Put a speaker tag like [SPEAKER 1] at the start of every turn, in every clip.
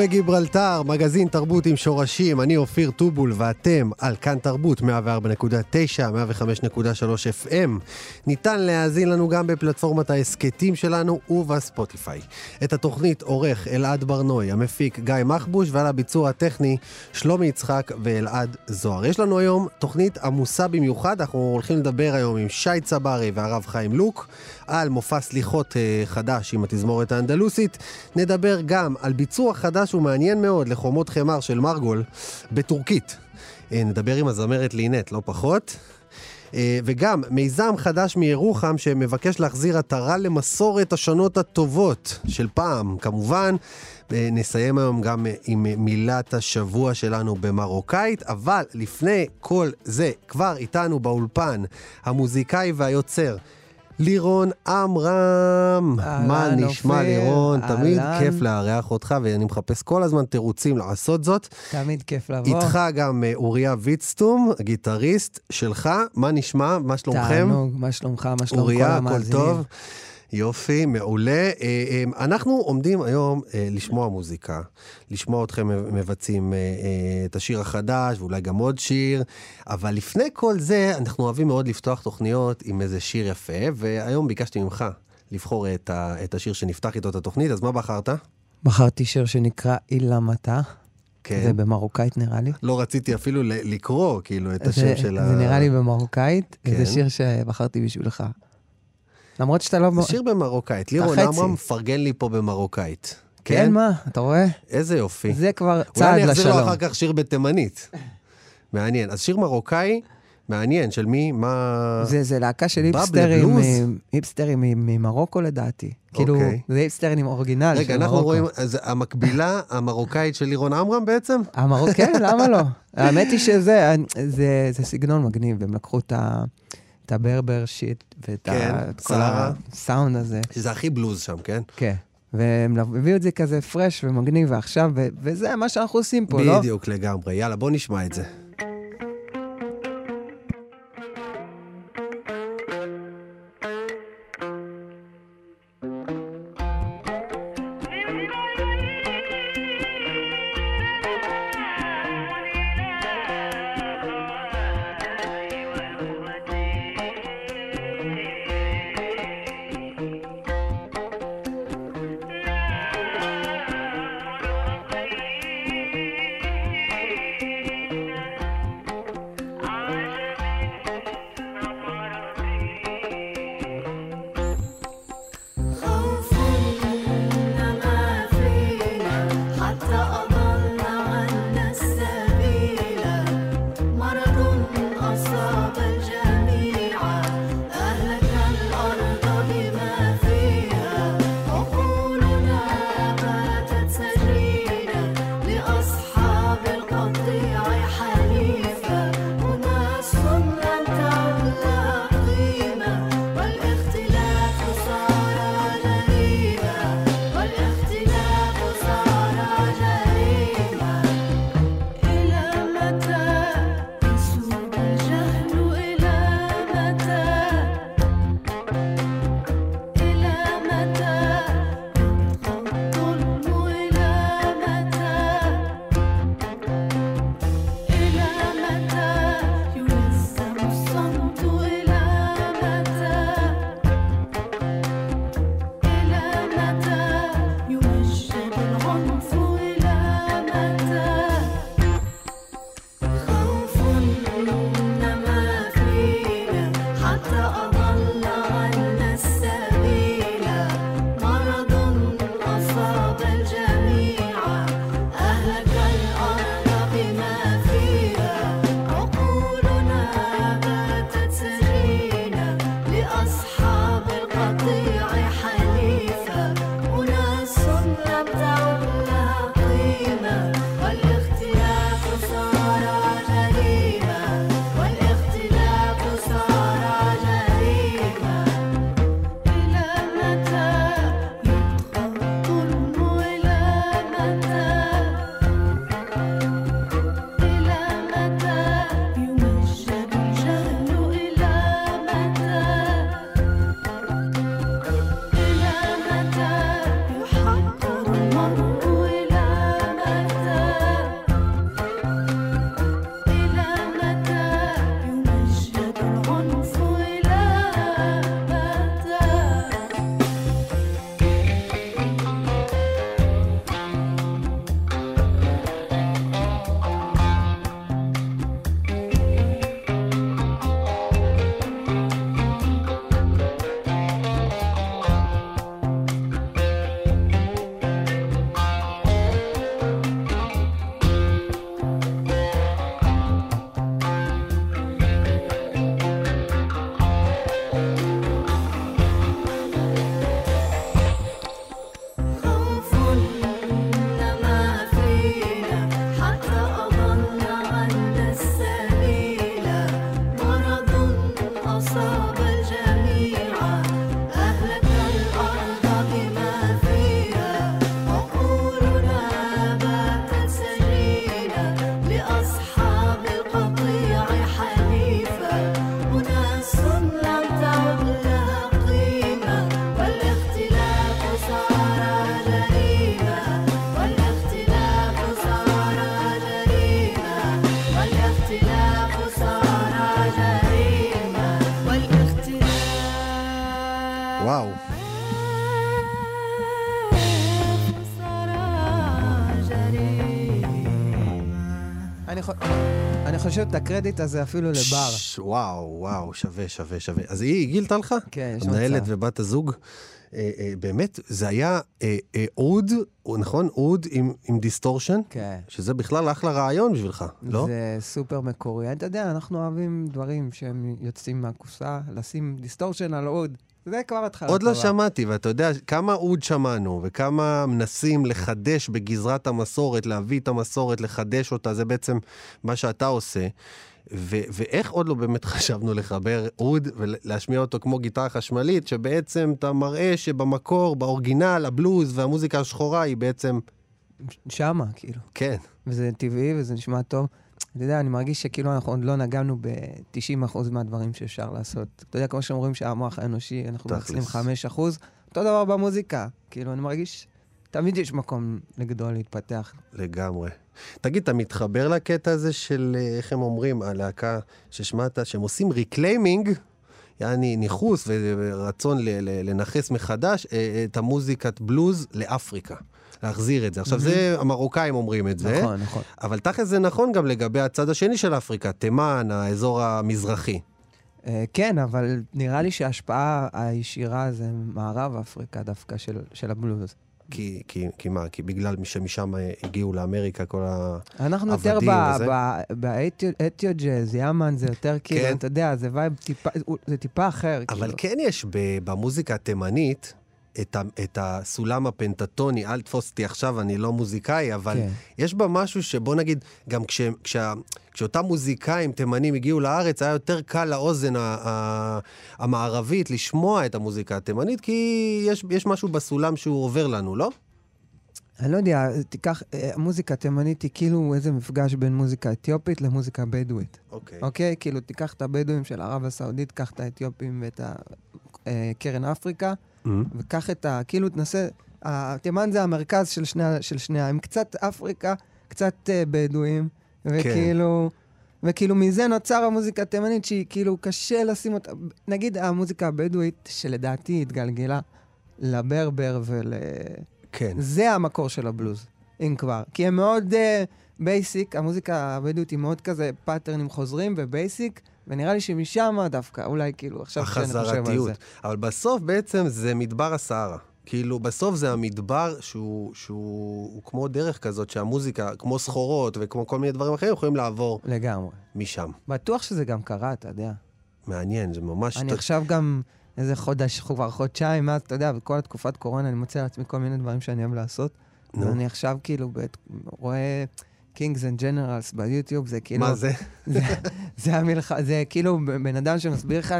[SPEAKER 1] קפה גיברלטר, מגזין תרבות עם שורשים, אני אופיר טובול ואתם על כאן תרבות 104.9, 105.3 FM. ניתן להאזין לנו גם בפלטפורמת ההסכתים שלנו ובספוטיפיי. את התוכנית עורך אלעד ברנוי, המפיק גיא מחבוש ועל הביצוע הטכני שלומי יצחק ואלעד זוהר. יש לנו היום תוכנית עמוסה במיוחד, אנחנו הולכים לדבר היום עם שי צברי והרב חיים לוק על מופע סליחות אה, חדש עם התזמורת האנדלוסית. נדבר גם על ביצוע חדש ומעניין מאוד לחומות חמר של מרגול בטורקית. אה, נדבר עם הזמרת לינט, לא פחות. אה, וגם מיזם חדש מירוחם שמבקש להחזיר עטרה למסורת השונות הטובות של פעם, כמובן. נסיים היום גם עם מילת השבוע שלנו במרוקאית, אבל לפני כל זה, כבר איתנו באולפן, המוזיקאי והיוצר. לירון עמרם, מה נשמע לירון? תמיד כיף לארח אותך, ואני מחפש כל הזמן תירוצים לעשות זאת.
[SPEAKER 2] תמיד כיף לבוא.
[SPEAKER 1] איתך גם אה, אוריה ויצטום, הגיטריסט שלך, מה נשמע? מה שלומכם?
[SPEAKER 2] תענוג, מה שלומך? מה שלום כל
[SPEAKER 1] אוריה,
[SPEAKER 2] המאזינים?
[SPEAKER 1] הכל טוב? יופי, מעולה. אה, אה, אנחנו עומדים היום אה, לשמוע מוזיקה, לשמוע אתכם מבצעים את השיר החדש, ואולי גם עוד שיר, אבל לפני כל זה, אנחנו אוהבים מאוד לפתוח תוכניות עם איזה שיר יפה, והיום ביקשתי ממך לבחור את, ה, את השיר שנפתח איתו את התוכנית, אז מה בחרת?
[SPEAKER 2] בחרתי שיר שנקרא אילה מטה.
[SPEAKER 1] כן.
[SPEAKER 2] זה במרוקאית נראה לי.
[SPEAKER 1] לא רציתי אפילו לקרוא, כאילו, את השם
[SPEAKER 2] זה,
[SPEAKER 1] של
[SPEAKER 2] זה
[SPEAKER 1] ה...
[SPEAKER 2] נראה לי במרוקאית,
[SPEAKER 1] כן.
[SPEAKER 2] וזה שיר שבחרתי בשבילך. למרות שאתה לא...
[SPEAKER 1] זה שיר במרוקאית. לירון. עמרם מפרגן לי פה במרוקאית.
[SPEAKER 2] כן, מה? אתה רואה?
[SPEAKER 1] איזה יופי.
[SPEAKER 2] זה כבר
[SPEAKER 1] אולי
[SPEAKER 2] צעד
[SPEAKER 1] אני אחזיר לו
[SPEAKER 2] לשלום.
[SPEAKER 1] אחר כך שיר בתימנית. מעניין. אז שיר מרוקאי, מעניין, של מי? מה...
[SPEAKER 2] זה, זה להקה של היפסטרים? אה, היפסטרים ממרוקו לדעתי. כאילו,
[SPEAKER 1] אוקיי.
[SPEAKER 2] זה היפסטרים עם אורגינל של
[SPEAKER 1] רגע,
[SPEAKER 2] מרוקו.
[SPEAKER 1] אנחנו רואים, אז המקבילה המרוקאית של לירון עמרם בעצם?
[SPEAKER 2] המרוק, כן, למה לא? האמת היא שזה זה, זה סגנון מגניב, הם לקחו את ה... את הברבר שיט ואת
[SPEAKER 1] כן,
[SPEAKER 2] ה- כל. הסאונד הזה,
[SPEAKER 1] שזה הכי בלוז שם, כן?
[SPEAKER 2] כן. והם הביאו את זה כזה פרש ומגניב, ועכשיו, ו- וזה מה שאנחנו עושים פה, לא?
[SPEAKER 1] בדיוק לגמרי. יאללה, בוא נשמע את זה. וואו.
[SPEAKER 2] אני, חושב את הקרדיט הזה אפילו לבר.
[SPEAKER 1] וואו, וואו, שווה, שווה, שווה. אז היא, גילתה לך?
[SPEAKER 2] כן, יש מצב.
[SPEAKER 1] מנהלת ובת הזוג. אה, אה, באמת, זה היה אה, אוד, נכון? אוד עם דיסטורשן?
[SPEAKER 2] כן.
[SPEAKER 1] שזה בכלל אחלה רעיון בשבילך, לא?
[SPEAKER 2] זה סופר מקורי. אתה יודע, אנחנו אוהבים דברים שהם יוצאים מהקופסה, לשים דיסטורשן על אוד, זה כבר התחלה
[SPEAKER 1] עוד לא
[SPEAKER 2] טובה.
[SPEAKER 1] שמעתי, ואתה יודע כמה אוד שמענו, וכמה מנסים לחדש בגזרת המסורת, להביא את המסורת, לחדש אותה, זה בעצם מה שאתה עושה. ו- ואיך עוד לא באמת חשבנו לחבר אוד ולהשמיע אותו כמו גיטרה חשמלית, שבעצם אתה מראה שבמקור, באורגינל, הבלוז והמוזיקה השחורה היא בעצם,
[SPEAKER 2] שמה, כאילו.
[SPEAKER 1] כן,
[SPEAKER 2] וזה טבעי וזה נשמע טוב. אתה יודע, אני מרגיש שכאילו אנחנו עוד לא נגענו ב-90% מהדברים שאפשר לעשות. אתה יודע, כמו שאומרים שהמוח האנושי, אנחנו
[SPEAKER 1] תכלס.
[SPEAKER 2] ב-25%, אותו דבר במוזיקה. כאילו, אני מרגיש, תמיד יש מקום לגדול, להתפתח.
[SPEAKER 1] לגמרי. תגיד, אתה מתחבר לקטע הזה של, אה, איך הם אומרים, הלהקה ששמעת, שהם עושים reclaiming, יעני ניכוס ורצון לנכס מחדש אה, אה, את המוזיקת בלוז לאפריקה. להחזיר את זה. עכשיו, זה המרוקאים אומרים את זה.
[SPEAKER 2] נכון, נכון.
[SPEAKER 1] אבל תכל'ס זה נכון גם לגבי הצד השני של אפריקה, תימן, האזור המזרחי.
[SPEAKER 2] אה, כן, אבל נראה לי שההשפעה הישירה זה מערב אפריקה דווקא של, של הבלוז.
[SPEAKER 1] כי, כי, כי מה? כי בגלל שמשם הגיעו לאמריקה כל ה...
[SPEAKER 2] אנחנו יותר
[SPEAKER 1] וזה?
[SPEAKER 2] ב Ethio jazz, יאמן זה יותר כאילו,
[SPEAKER 1] כן.
[SPEAKER 2] אתה יודע, זה vibe טיפה, זה טיפה אחר.
[SPEAKER 1] אבל
[SPEAKER 2] כאילו.
[SPEAKER 1] כן יש במוזיקה התימנית את, ה, את הסולם הפנטטוני, אל תתפוס אותי עכשיו, אני לא מוזיקאי, אבל
[SPEAKER 2] כן.
[SPEAKER 1] יש בה משהו שבוא נגיד, גם כש, כשה, כשאותם מוזיקאים תימנים הגיעו לארץ, היה יותר קל לאוזן ה, ה, המערבית לשמוע את המוזיקה התימנית, כי יש, יש משהו בסולם שהוא עובר לנו, לא?
[SPEAKER 2] אני לא יודע, תיקח, אה, המוזיקה התימנית היא כאילו איזה מפגש בין מוזיקה אתיופית למוזיקה בדואית.
[SPEAKER 1] אוקיי.
[SPEAKER 2] אוקיי? כאילו, תיקח את הבדואים של ערב הסעודית, קח את האתיופים ואת ה- אה, קרן אפריקה, וקח את ה... כאילו, תנסה... התימן זה המרכז של שני, של שני, הם קצת אפריקה, קצת אה, בדואים, וכאילו... וכאילו מזה נוצר המוזיקה התימנית שהיא כאילו קשה לשים אותה, נגיד המוזיקה הבדואית שלדעתי התגלגלה לברבר ול...
[SPEAKER 1] כן.
[SPEAKER 2] זה המקור של הבלוז, אם כבר. כי הם מאוד basic, המוזיקה הבדואית היא מאוד כזה patternים חוזרים ו basic, ונראה לי שמשם דווקא, אולי כאילו, עכשיו שאני חושב על זה.
[SPEAKER 1] החזרתיות. אבל בסוף בעצם זה מדבר הסהרה. כאילו, בסוף זה המדבר שהוא, שהוא הוא כמו דרך כזאת, שהמוזיקה, כמו סחורות וכמו כל מיני דברים אחרים, יכולים לעבור
[SPEAKER 2] לגמרי.
[SPEAKER 1] משם.
[SPEAKER 2] בטוח שזה גם קרה, אתה יודע.
[SPEAKER 1] מעניין, זה ממש...
[SPEAKER 2] אני
[SPEAKER 1] ת-
[SPEAKER 2] עכשיו גם איזה חודש, כבר חודשיים, מאז, אתה יודע, בכל התקופת קורונה, אני מוצא לעצמי כל מיני דברים שאני אוהב לעשות.
[SPEAKER 1] נו.
[SPEAKER 2] ואני עכשיו כאילו בת- רואה Kings and Generals ביוטיוב, זה כאילו...
[SPEAKER 1] מה זה?
[SPEAKER 2] זה, זה המלח... זה כאילו בן אדם שמסביר לך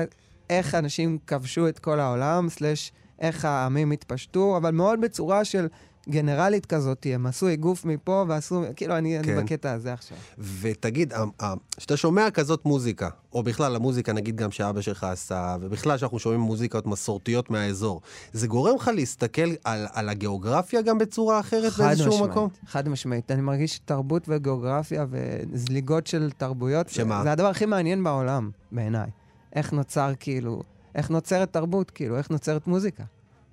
[SPEAKER 2] איך אנשים כבשו את כל העולם, סלש איך העמים התפשטו, אבל מאוד בצורה של גנרלית כזאת, הם עשו איגוף מפה ועשו, כאילו, אני,
[SPEAKER 1] כן.
[SPEAKER 2] אני בקטע הזה עכשיו.
[SPEAKER 1] ותגיד, כשאתה שומע כזאת מוזיקה, או בכלל המוזיקה, נגיד גם שאבא שלך עשה, ובכלל שאנחנו שומעים מוזיקות מסורתיות מהאזור, זה גורם לך להסתכל על, על הגיאוגרפיה גם בצורה אחרת באיזשהו
[SPEAKER 2] משמעית,
[SPEAKER 1] מקום?
[SPEAKER 2] חד משמעית. אני מרגיש תרבות וגיאוגרפיה וזליגות של תרבויות,
[SPEAKER 1] שמה?
[SPEAKER 2] זה הדבר הכי מעניין בעולם, בעיניי. איך נוצר, כאילו, איך נוצרת תרבות, כאילו, איך נוצרת מוזיקה.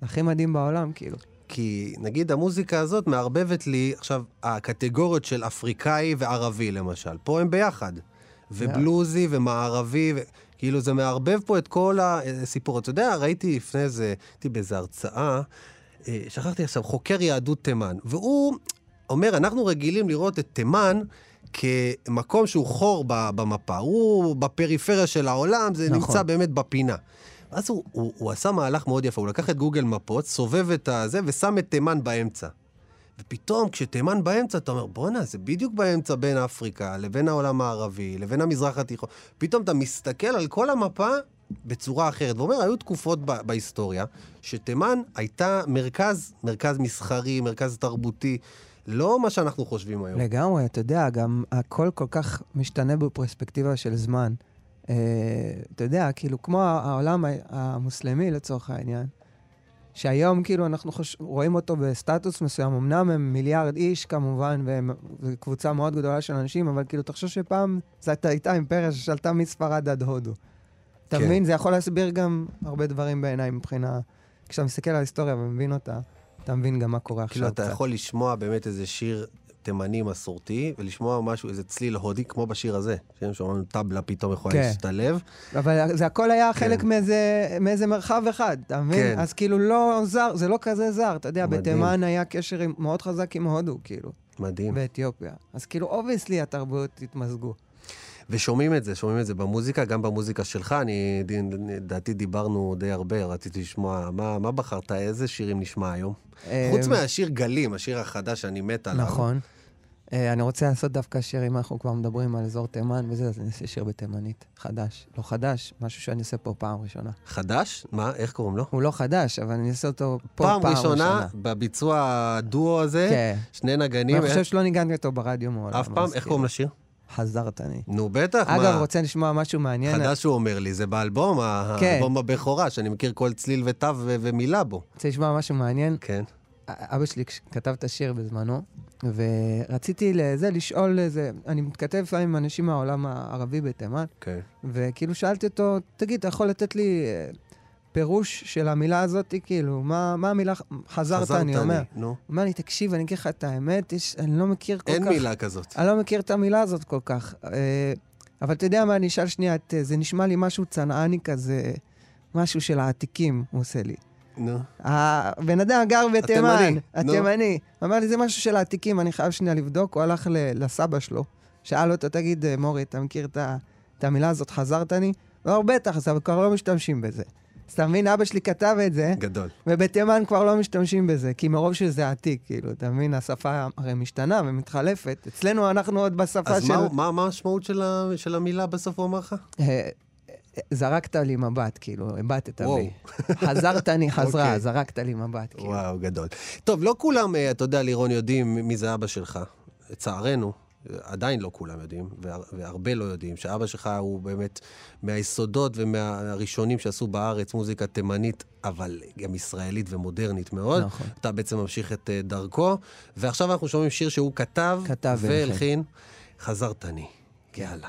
[SPEAKER 2] הכי מדהים בעולם, כאילו.
[SPEAKER 1] כי נגיד המוזיקה הזאת מערבבת לי, עכשיו, הקטגוריות של אפריקאי וערבי למשל, פה הם ביחד. ובלוזי ומערבי, ו... כאילו זה מערבב פה את כל הסיפור. אתה יודע, ראיתי לפני איזה, הייתי באיזה הרצאה, אה, שכחתי עכשיו, חוקר יהדות תימן, והוא אומר, אנחנו רגילים לראות את תימן כמקום שהוא חור במפה, הוא בפריפריה של העולם, זה
[SPEAKER 2] נכון.
[SPEAKER 1] נמצא באמת בפינה. אז הוא, הוא, הוא עשה מהלך מאוד יפה, הוא לקח את גוגל מפות, סובב את הזה ושם את תימן באמצע. ופתאום כשתימן באמצע, אתה אומר, בואנה, זה בדיוק באמצע בין אפריקה לבין העולם הערבי, לבין המזרח התיכון. פתאום אתה מסתכל על כל המפה, בצורה אחרת. ואומר, היו תקופות ב- בהיסטוריה שתימן הייתה מרכז, מרכז מסחרי, מרכז תרבותי, לא מה שאנחנו חושבים היום.
[SPEAKER 2] לגמרי, אתה יודע, גם הכל כל כך משתנה בפרספקטיבה של זמן. אה, אתה יודע, כאילו, כמו העולם המוסלמי לצורך העניין, שהיום כאילו אנחנו חוש... רואים אותו בסטטוס מסוים, אמנם הם מיליארד איש כמובן, והם- קבוצה מאוד גדולה של אנשים, אבל כאילו, תחשוב שפעם זו הייתה- הייתה אימפריה ששלטה מספרד עד הודו. אתה
[SPEAKER 1] כן.
[SPEAKER 2] מבין? זה יכול להסביר גם הרבה דברים בעיניי מבחינה... כשאתה מסתכל על ההיסטוריה ומבין אותה, אתה מבין גם מה קורה עכשיו
[SPEAKER 1] כאילו, אתה
[SPEAKER 2] קצת.
[SPEAKER 1] יכול לשמוע באמת איזה שיר תימני מסורתי, ולשמוע משהו, איזה צליל הודי, כמו בשיר הזה. שומעים טבלה פתאום יכולה
[SPEAKER 2] כן.
[SPEAKER 1] להשתלב.
[SPEAKER 2] אבל זה הכל היה חלק
[SPEAKER 1] כן.
[SPEAKER 2] מאיזה, מאיזה מרחב אחד, אתה מבין?
[SPEAKER 1] כן.
[SPEAKER 2] אז כאילו לא זר, זה לא כזה זר. אתה יודע,
[SPEAKER 1] מדהים.
[SPEAKER 2] בתימן היה קשר עם, מאוד חזק עם הודו, כאילו,
[SPEAKER 1] מדהים.
[SPEAKER 2] באתיופיה. אז כאילו, obviously התרבויות התמזגו.
[SPEAKER 1] ושומעים את זה, שומעים את זה במוזיקה, גם במוזיקה שלך. אני, לדעתי דיברנו די הרבה, רציתי לשמוע, מה, מה בחרת, איזה שירים נשמע היום? חוץ
[SPEAKER 2] אה,
[SPEAKER 1] מהשיר גלים, השיר החדש שאני מת עליו.
[SPEAKER 2] נכון. אה, אני רוצה לעשות דווקא שיר, אם אנחנו כבר מדברים על אזור תימן וזה, אז אני אעשה שיר בתימנית. חדש. לא חדש, משהו שאני עושה פה פעם ראשונה.
[SPEAKER 1] חדש? מה, איך קוראים לו?
[SPEAKER 2] הוא לא חדש, אבל אני אעשה אותו פה
[SPEAKER 1] פעם ראשונה, בביצוע הדואו הזה,
[SPEAKER 2] כן.
[SPEAKER 1] שני נגנים.
[SPEAKER 2] אני חושב שלא ניגנתי אותו ברדיו מעולם.
[SPEAKER 1] אף פעם? איך
[SPEAKER 2] כאילו,
[SPEAKER 1] קוראים לשיר?
[SPEAKER 2] חזרת אני.
[SPEAKER 1] נו, בטח, מה?
[SPEAKER 2] אגב, רוצה לשמוע משהו מעניין?
[SPEAKER 1] חדש הוא אומר לי, זה באלבום,
[SPEAKER 2] כן.
[SPEAKER 1] האלבום הבכורה, שאני מכיר כל צליל ותו ומילה בו.
[SPEAKER 2] רוצה לשמוע משהו מעניין?
[SPEAKER 1] כן.
[SPEAKER 2] אבא שלי כתב את השיר בזמנו, ורציתי לזה, לשאול איזה, אני מתכתב לפעמים עם אנשים מהעולם הערבי בתימן,
[SPEAKER 1] כן.
[SPEAKER 2] וכאילו שאלתי אותו, תגיד, אתה יכול לתת לי אה, פירוש של המילה הזאת? כאילו, מה, מה המילה חזרת, אני אומר.
[SPEAKER 1] נו.
[SPEAKER 2] הוא אומר לי, תקשיב, אני אגיד לך את האמת, יש, אני לא מכיר כל
[SPEAKER 1] אין
[SPEAKER 2] כך...
[SPEAKER 1] מילה כזאת.
[SPEAKER 2] אני לא מכיר את המילה הזאת כל כך. אה, אבל אתה יודע מה, אני אשאל שנייה, את, אה, זה נשמע לי משהו צנעני כזה, משהו של העתיקים, הוא עושה לי.
[SPEAKER 1] נו.
[SPEAKER 2] הבן אדם גר בתימן,
[SPEAKER 1] התימני,
[SPEAKER 2] אמר לי, זה משהו של העתיקים, אני חייב שנייה לבדוק. הוא הלך לסבא שלו, שאל אותו, תגיד, אה, מורי, אתה מכיר את המילה הזאת, חזרת אני? הוא אמר, בטח, אז אבל כבר לא משתמשים בזה. אז אתה מבין, אבא שלי כתב את זה,
[SPEAKER 1] גדול.
[SPEAKER 2] ובתימן כבר לא משתמשים בזה, כי מרוב שזה עתיק, כאילו, אתה מבין, השפה הרי משתנה ומתחלפת. אצלנו אנחנו עוד בשפה
[SPEAKER 1] אז
[SPEAKER 2] של...
[SPEAKER 1] מה- מה מה המשמעות של ה- של המילה בסוף הוא אמר לך?
[SPEAKER 2] זרקת לי מבט, כאילו, הבטת. בי. חזרת אני חזרה,
[SPEAKER 1] אוקיי.
[SPEAKER 2] זרקת לי מבט, כאילו.
[SPEAKER 1] וואו, גדול. טוב, לא כולם, אה, אתה יודע, לירון, יודעים מי זה אבא שלך. לצערנו, עדיין לא כולם יודעים, והר- והרבה לא יודעים, שאבא שלך הוא באמת מהיסודות ומהראשונים שעשו בארץ מוזיקה תימנית, אבל גם ישראלית ומודרנית מאוד.
[SPEAKER 2] נכון.
[SPEAKER 1] אתה בעצם ממשיך את אה, דרכו, ועכשיו אנחנו שומעים שיר שהוא כתב,
[SPEAKER 2] כתב והלחין.
[SPEAKER 1] חזרת אני. יאללה.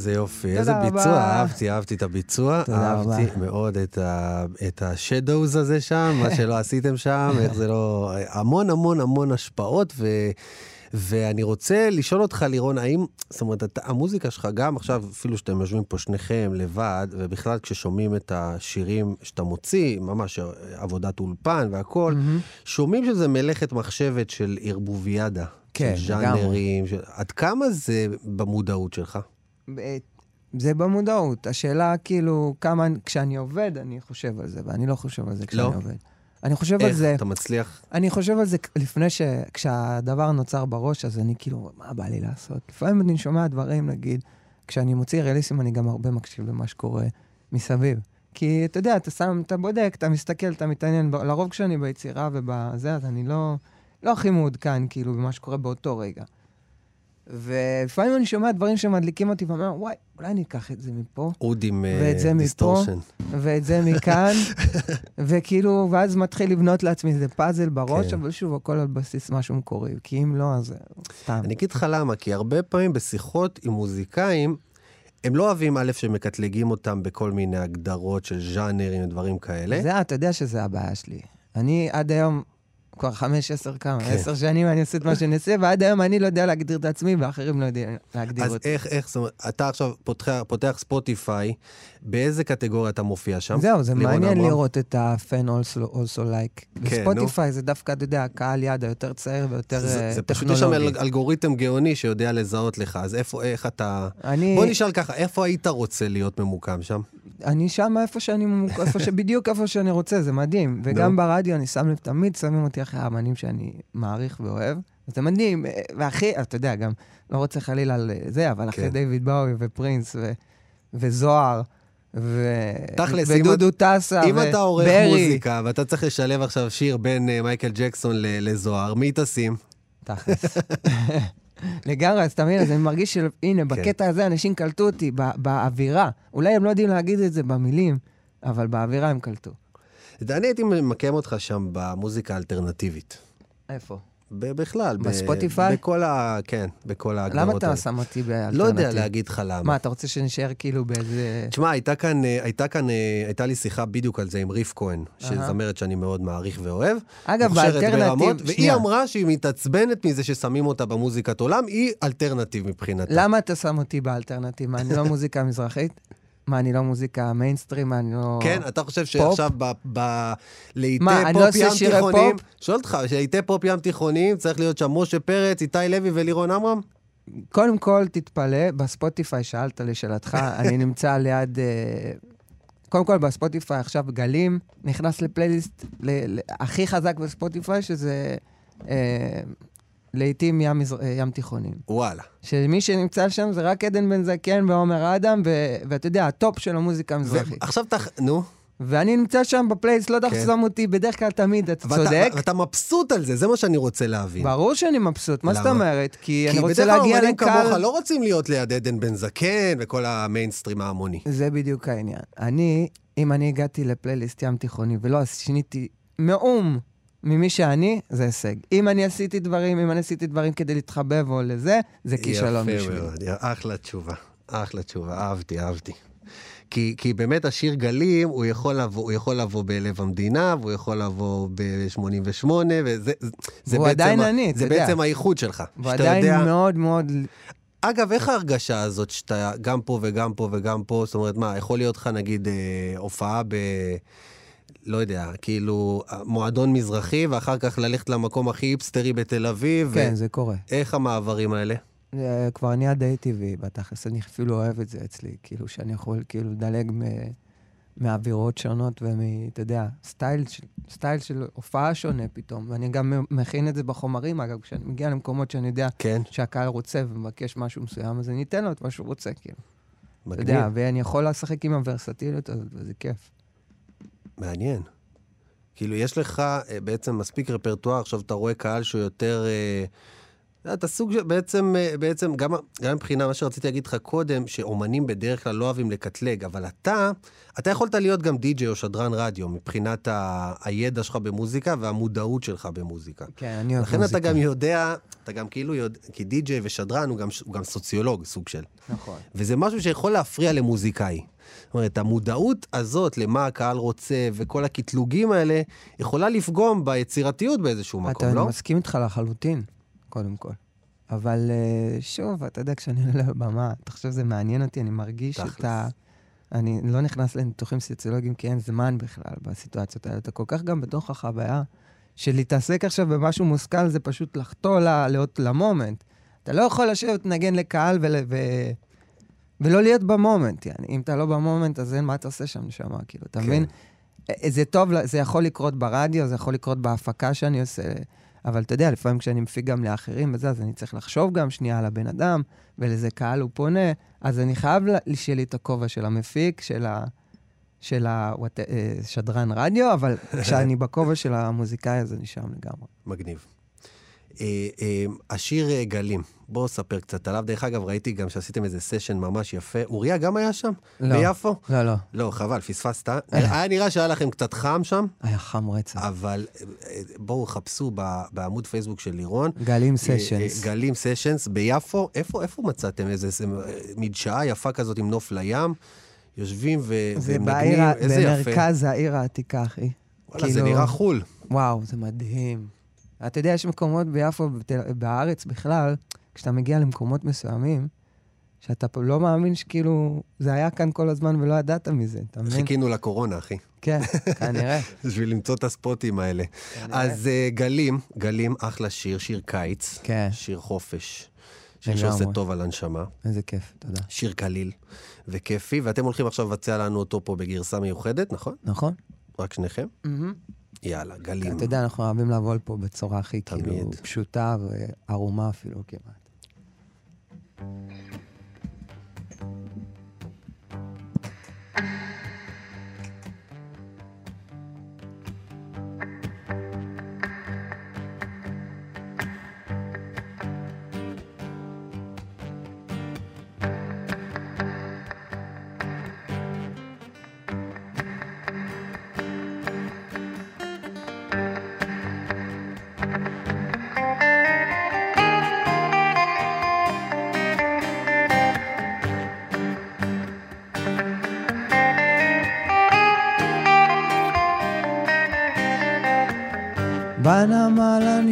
[SPEAKER 1] איזה יופי, איזה
[SPEAKER 2] רבה.
[SPEAKER 1] ביצוע, אהבתי, אהבתי את הביצוע, אהבתי
[SPEAKER 2] רבה.
[SPEAKER 1] מאוד את ה- את השדוז הזה שם, מה שלא עשיתם שם, איך זה לא... המון המון המון השפעות, ו... ואני רוצה לשאול אותך, לירון, האם, זאת אומרת, אתה, המוזיקה שלך, גם עכשיו, אפילו שאתם יושבים פה שניכם לבד, ובכלל כששומעים את השירים שאתה מוציא, ממש עבודת אולפן והכול, שומעים שזה מלאכת מחשבת של ערבוביאדה.
[SPEAKER 2] כן,
[SPEAKER 1] של. ז'אנרים, של... עד כמה זה במודעות שלך?
[SPEAKER 2] זה במודעות. השאלה כאילו, כמה, כשאני עובד, אני חושב על זה, ואני לא חושב על זה כשאני
[SPEAKER 1] לא?
[SPEAKER 2] עובד. אני חושב על
[SPEAKER 1] איך
[SPEAKER 2] זה,
[SPEAKER 1] אתה מצליח?
[SPEAKER 2] אני חושב על זה לפני ש... כשהדבר נוצר בראש, אז אני כאילו, מה בא לי לעשות? לפעמים אני שומע דברים, נגיד, כשאני מוציא רליסים, אני גם הרבה מקשיב למה שקורה מסביב. כי אתה יודע, אתה שם, אתה בודק, אתה מסתכל, אתה מתעניין. לרוב כשאני ביצירה ובזה, אז אני לא, לא הכי מעודכן, כאילו, במה שקורה באותו רגע. ולפעמים אני שומע דברים שמדליקים אותי ואומר, וואי, אולי אני אקח את זה מפה,
[SPEAKER 1] אוד עם. דיסטורשן.
[SPEAKER 2] ואת זה מכאן, וכאילו, ואז מתחיל לבנות לעצמי איזה פאזל בראש,
[SPEAKER 1] כן.
[SPEAKER 2] אבל שוב, הכל על בסיס משהו מקורי, כי אם לא, אז סתם.
[SPEAKER 1] אני אגיד לך למה, כי הרבה פעמים בשיחות עם מוזיקאים, הם לא אוהבים א' שמקטלגים אותם בכל מיני הגדרות של ז'אנרים ודברים כאלה.
[SPEAKER 2] זה, אתה יודע שזה הבעיה שלי. אני עד היום, כבר חמש, עשר כמה,
[SPEAKER 1] כן.
[SPEAKER 2] עשר שנים אני עושה את מה שאני עושה, ועד היום אני לא יודע להגדיר את עצמי, ואחרים לא יודעים להגדיר
[SPEAKER 1] אז
[SPEAKER 2] אותי.
[SPEAKER 1] איך, איך, זאת אומרת, אתה עכשיו פותח, פותח ספוטיפיי, באיזה קטגוריה אתה מופיע שם?
[SPEAKER 2] זהו, זה מעניין
[SPEAKER 1] עמרם?
[SPEAKER 2] לראות את ה-fan also, also like.
[SPEAKER 1] כן,
[SPEAKER 2] בספוטיפיי זה דווקא, אתה יודע, הקהל יד היותר צעיר ויותר
[SPEAKER 1] זה,
[SPEAKER 2] אה,
[SPEAKER 1] זה פשוט יש שם
[SPEAKER 2] טכנולוגי.
[SPEAKER 1] אל- אלגוריתם גאוני שיודע לזהות לך, אז איפה, איך אתה...
[SPEAKER 2] אני...
[SPEAKER 1] בוא נשאל ככה, איפה היית רוצה להיות ממוקם שם?
[SPEAKER 2] אני שם איפה שאני, ממוק- איפה ש... בדיוק איפה שאני רוצה, זה מדהים. וגם
[SPEAKER 1] נו.
[SPEAKER 2] ברדיו אני שם לב, תמיד שמים אותי אחרי האמנים שאני מעריך ואוהב. זה מדהים, אה, והכי, אתה יודע, גם, לא רוצה חלילה על זה, אבל אחרי
[SPEAKER 1] כן.
[SPEAKER 2] דיוויד באוי ופרינס ו... וזוהר, ו...
[SPEAKER 1] תכלס,
[SPEAKER 2] ודודו טסה,
[SPEAKER 1] אם אתה עורך
[SPEAKER 2] וברי.
[SPEAKER 1] מוזיקה ואתה צריך לשלב עכשיו שיר בין אה, מייקל ג'קסון ל- לזוהר, מי תשים?
[SPEAKER 2] תכלס. לגמרי, אז אתה מבין, אז אני מרגיש שהנה, בקטע הזה אנשים קלטו אותי, ב- באווירה. אולי הם לא יודעים להגיד את זה במילים, אבל באווירה הם קלטו.
[SPEAKER 1] אני הייתי ממקם אותך שם במוזיקה האלטרנטיבית.
[SPEAKER 2] איפה?
[SPEAKER 1] בכלל.
[SPEAKER 2] בספוטיפיי?
[SPEAKER 1] בכל ה... כן, בכל ההגדרות
[SPEAKER 2] למה אתה. שם אותי באלטרנטיב?
[SPEAKER 1] לא יודע להגיד לך למה.
[SPEAKER 2] מה, אתה רוצה שנשאר כאילו באיזה...
[SPEAKER 1] תשמע, הייתה כאן, אה, הייתה כאן, אה, הייתה לי שיחה בדיוק על זה עם ריף כהן, שזמרת שאני מאוד מעריך ואוהב.
[SPEAKER 2] אגב, באלטרנטיב-
[SPEAKER 1] והיא. אמרה שהיא מתעצבנת מזה ששמים אותה במוזיקת עולם, היא אלטרנטיב מבחינתה.
[SPEAKER 2] למה אתה שם אותי באלטרנטיב? מה, אני לא מוזיקה מזרחית? מה, אני לא מוזיקה מיינסטרים? מה, אני לא...
[SPEAKER 1] כן, אתה חושב שעכשיו ב- ב- ליד
[SPEAKER 2] מה, אני לא
[SPEAKER 1] פופ ים
[SPEAKER 2] שירי
[SPEAKER 1] תיכוניים,
[SPEAKER 2] פופ?
[SPEAKER 1] שואל אותך, שליד פופ ים תיכוני צריך להיות שם משה פרץ, איתי לוי ולירון עמרם?
[SPEAKER 2] קודם כל, תתפלא, בספוטיפיי, שאלת לשאלתך, אני נמצא ליד... אה, קודם כל, בספוטיפיי עכשיו גלים, נכנס לפלייליסט ל- הכי חזק בספוטיפיי, שזה אה, להיטים ים, מזר... אה, ים תיכוניים.
[SPEAKER 1] וואלה.
[SPEAKER 2] שמי שנמצא שם זה רק עדן בן זקן ועומר אדם, ו... ואתה יודע, הטופ של המוזיקה המזרחית.
[SPEAKER 1] ועכשיו אתה, נו.
[SPEAKER 2] ואני נמצא שם בפלייליסט, לא יודע איך
[SPEAKER 1] כן.
[SPEAKER 2] שם אותי, בדרך כלל תמיד, אתה צודק.
[SPEAKER 1] ואתה מבסוט על זה, זה מה שאני רוצה להבין.
[SPEAKER 2] ברור שאני מבסוט, מה זאת? אומרת? כי אני
[SPEAKER 1] כי
[SPEAKER 2] רוצה
[SPEAKER 1] בדרך כלל
[SPEAKER 2] להגיע
[SPEAKER 1] אומנים
[SPEAKER 2] לקהל...
[SPEAKER 1] כמוך לא רוצים להיות ליד עדן בן זקן וכל המיינסטרים ההמוני.
[SPEAKER 2] זה בדיוק העניין. אני, אם אני הגעתי לפלייליסט ים תיכוני ולא שיניתי מאום ממי שאני, זה הישג. אם אני עשיתי דברים, אם אני עשיתי דברים כדי להתחבב או לזה, זה כישלון
[SPEAKER 1] יפה
[SPEAKER 2] בשבילי.
[SPEAKER 1] מאוד, אחלה תשובה. אחלה תשובה, אהבתי, אהבתי. כי, כי באמת השיר גלים, הוא יכול לבוא, הוא יכול לבוא בלב המדינה, והוא יכול לבוא ב-88, וזה זה בעצם,
[SPEAKER 2] עדיין
[SPEAKER 1] ה-
[SPEAKER 2] אני,
[SPEAKER 1] זה
[SPEAKER 2] יודע.
[SPEAKER 1] בעצם הייחוד שלך.
[SPEAKER 2] והוא עדיין
[SPEAKER 1] יודע-
[SPEAKER 2] מאוד מאוד...
[SPEAKER 1] אגב, איך ההרגשה הזאת שאתה גם פה וגם פה וגם פה? זאת אומרת, מה, יכול להיות לך נגיד אה, הופעה ב... לא יודע, כאילו, מועדון מזרחי, ואחר כך ללכת למקום הכי היפסטרי בתל אביב.
[SPEAKER 2] כן,
[SPEAKER 1] ו-
[SPEAKER 2] זה קורה.
[SPEAKER 1] איך המעברים האלה?
[SPEAKER 2] זה כבר נהיה די טבעי, בתכלס, אני אפילו אוהב את זה אצלי, כאילו, שאני יכול כאילו לדלג מ... מאווירות שונות ומ... אתה יודע, סטייל סטייל של הופעה שונה פתאום. ואני גם מכין את זה בחומרים, אגב, כשאני מגיע למקומות שאני יודע
[SPEAKER 1] כן,
[SPEAKER 2] שהקהל רוצה ומבקש משהו מסוים, אז אני אתן לו את מה שהוא רוצה, כאילו. אתה
[SPEAKER 1] מגניב,
[SPEAKER 2] יודע, ואני יכול לשחק עם הוורסטיליות הזאת, וזה כיף.
[SPEAKER 1] מעניין. כאילו, יש לך אה, בעצם מספיק רפרטואר, עכשיו אתה רואה קהל שהוא יותר... אה, אתה סוג של, בעצם, אה, בעצם, גם, גם מבחינה, מה שרציתי להגיד לך קודם, שאומנים בדרך כלל לא אוהבים לקטלג, אבל אתה, אתה יכולת להיות גם די-ג'יי או שדרן רדיו, מבחינת ה, הידע שלך במוזיקה והמודעות שלך במוזיקה.
[SPEAKER 2] כן, אני אוהב
[SPEAKER 1] לכן
[SPEAKER 2] מוזיקה.
[SPEAKER 1] אתה גם יודע, אתה גם כאילו יודע, כי די-ג'יי ושדרן הוא גם, הוא גם סוציולוג, סוג של.
[SPEAKER 2] נכון.
[SPEAKER 1] וזה משהו שיכול להפריע למוזיקאי. זאת אומרת, המודעות הזאת למה הקהל רוצה וכל הקטלוגים האלה, יכולה לפגום ביצירתיות באיזשהו מקום,
[SPEAKER 2] אתה,
[SPEAKER 1] לא?
[SPEAKER 2] אני מסכים איתך לחלוטין, קודם כל. אבל אה, שוב, אתה יודע, כשאני עולה לבמה, אתה חושב שזה מעניין אותי, אני מרגיש
[SPEAKER 1] תכלס.
[SPEAKER 2] את ה... אני לא נכנס לניתוחים סוציולוגיים כי אין זמן בכלל בסיטואציות האלה. אתה כל כך גם בתוך החוויה של להתעסק עכשיו במשהו מושכל, זה פשוט לחטוא ל- למומנט. אתה לא יכול לשבת לנגן לקהל ול, ו... ולא להיות במומנט. יעני. אם אתה לא במומנט, אז אין מה אתה עושה שם, נשמה, כאילו, אתה
[SPEAKER 1] כן.
[SPEAKER 2] מבין? אה, זה טוב, זה יכול לקרות ברדיו, זה יכול לקרות בהפקה שאני עושה, אבל אתה יודע, לפעמים כשאני מפיק גם לאחרים וזה, אז אני צריך לחשוב גם שנייה על הבן אדם, ולאיזה קהל הוא פונה, אז אני חייב שיהיה לי את הכובע של המפיק, של ה... של השדרן רדיו, אבל כשאני בכובע של המוזיקאי, אז אני שם לגמרי.
[SPEAKER 1] מגניב. אה, אה, השיר אה, גלים, בואו ספר קצת עליו. דרך אגב, ראיתי גם שעשיתם איזה סשן ממש יפה. אוריה גם היה שם?
[SPEAKER 2] לא.
[SPEAKER 1] ביפו?
[SPEAKER 2] לא, לא,
[SPEAKER 1] לא, חבל, פספסת. היה נראה שהיה לכם קצת חם שם,
[SPEAKER 2] היה חם רצח.
[SPEAKER 1] אבל אה, בואו חפשו בעמוד פייסבוק של לירון.
[SPEAKER 2] גלים
[SPEAKER 1] אה,
[SPEAKER 2] סשנס.
[SPEAKER 1] אה, גלים סשנס ביפו. איפה, איפה מצאתם איזה איזה, אה, מדשאה יפה כזאת עם נוף לים? יושבים ו-
[SPEAKER 2] זה
[SPEAKER 1] ומנגנים,
[SPEAKER 2] בעיר, ה-
[SPEAKER 1] איזה יפה.
[SPEAKER 2] במרכז העיר העתיקה, אחי.
[SPEAKER 1] וואלה, זה
[SPEAKER 2] כאילו-
[SPEAKER 1] נראה חול.
[SPEAKER 2] וואו, זה מדהים. אתה יודע, יש מקומות ביפו, בתל- בארץ בכלל, כשאתה מגיע למקומות מסוימים, שאתה לא מאמין שכאילו, זה היה כאן כל הזמן ולא ידעת מזה, אתה מבין?
[SPEAKER 1] חיכינו לקורונה, אחי.
[SPEAKER 2] כן, כנראה.
[SPEAKER 1] בשביל למצוא את הספוטים האלה. אז uh, גלים, גלים, אחלה שיר, שיר קיץ.
[SPEAKER 2] כן.
[SPEAKER 1] שיר חופש. שיר. שעושה טוב על הנשמה.
[SPEAKER 2] איזה כיף, תודה.
[SPEAKER 1] שיר קליל וכיפי, ואתם הולכים עכשיו לבצע לנו אותו פה בגרסה מיוחדת, נכון?
[SPEAKER 2] נכון?
[SPEAKER 1] רק שניכם? יאללה, גלים.
[SPEAKER 2] אתה יודע, אנחנו אוהבים לבוא לפה בצורה הכי כאילו
[SPEAKER 1] תמיד.
[SPEAKER 2] פשוטה וערומה אפילו כמעט.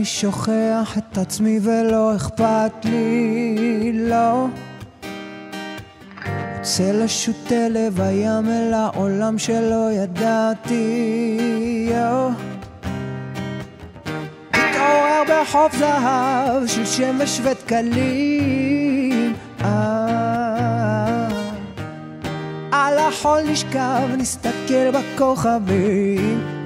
[SPEAKER 2] שוכח את עצמי ולא אכפת לי, לא. רוצה לשוט אל הים אל העולם שלא ידעתי, יו. מתעורר בחוף זהב של שמש ודקלים. אה, על החול נשכב, נסתכל בכוכבים.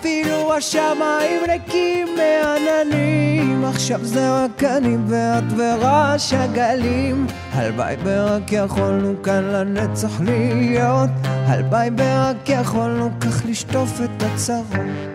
[SPEAKER 2] אפילו השמיים ריקים מעננים, עכשיו זה רק אני ואת ורעש הגלים. הלוואי ורק יכולנו כאן לנצח להיות, הלוואי ורק יכולנו כך לשטוף את הצרות.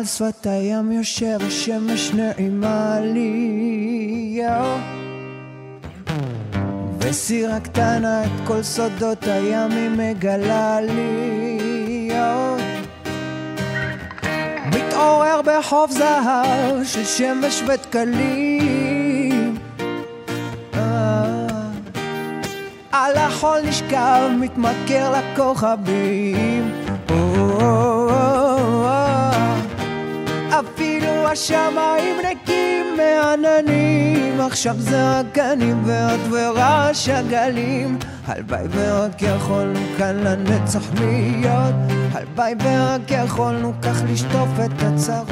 [SPEAKER 2] על שפת הים יושב השמש נעימה לי. וסירה קטנה את כל סודות הים היא מגלה לי. מתעורר בחוף זהב של שמש ודקלים אה, על החול נשכב, מתמכר לכוכבים. השמיים ריקים מעננים, עכשיו זה רק אני ואת ורעש הגלים. הלוואי ורק יכולנו כאן לנצח להיות, הלוואי ורק יכולנו כך לשטוף את הצרות.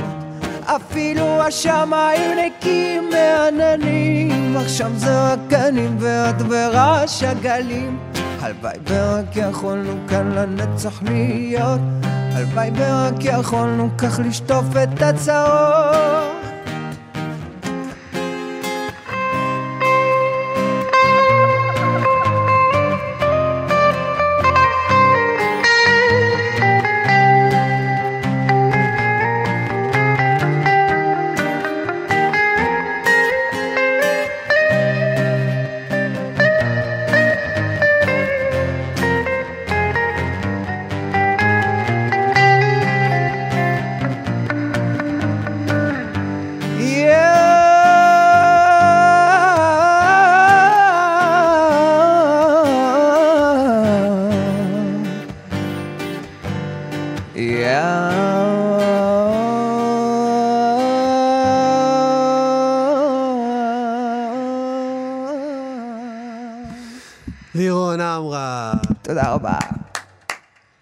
[SPEAKER 2] אפילו השמיים ריקים מעננים, עכשיו זה רק אני ואת ורעש הגלים. הלוואי ורק יכולנו כאן לנצח להיות, הלוואי ורק יכולנו כך לשטוף את הצרות.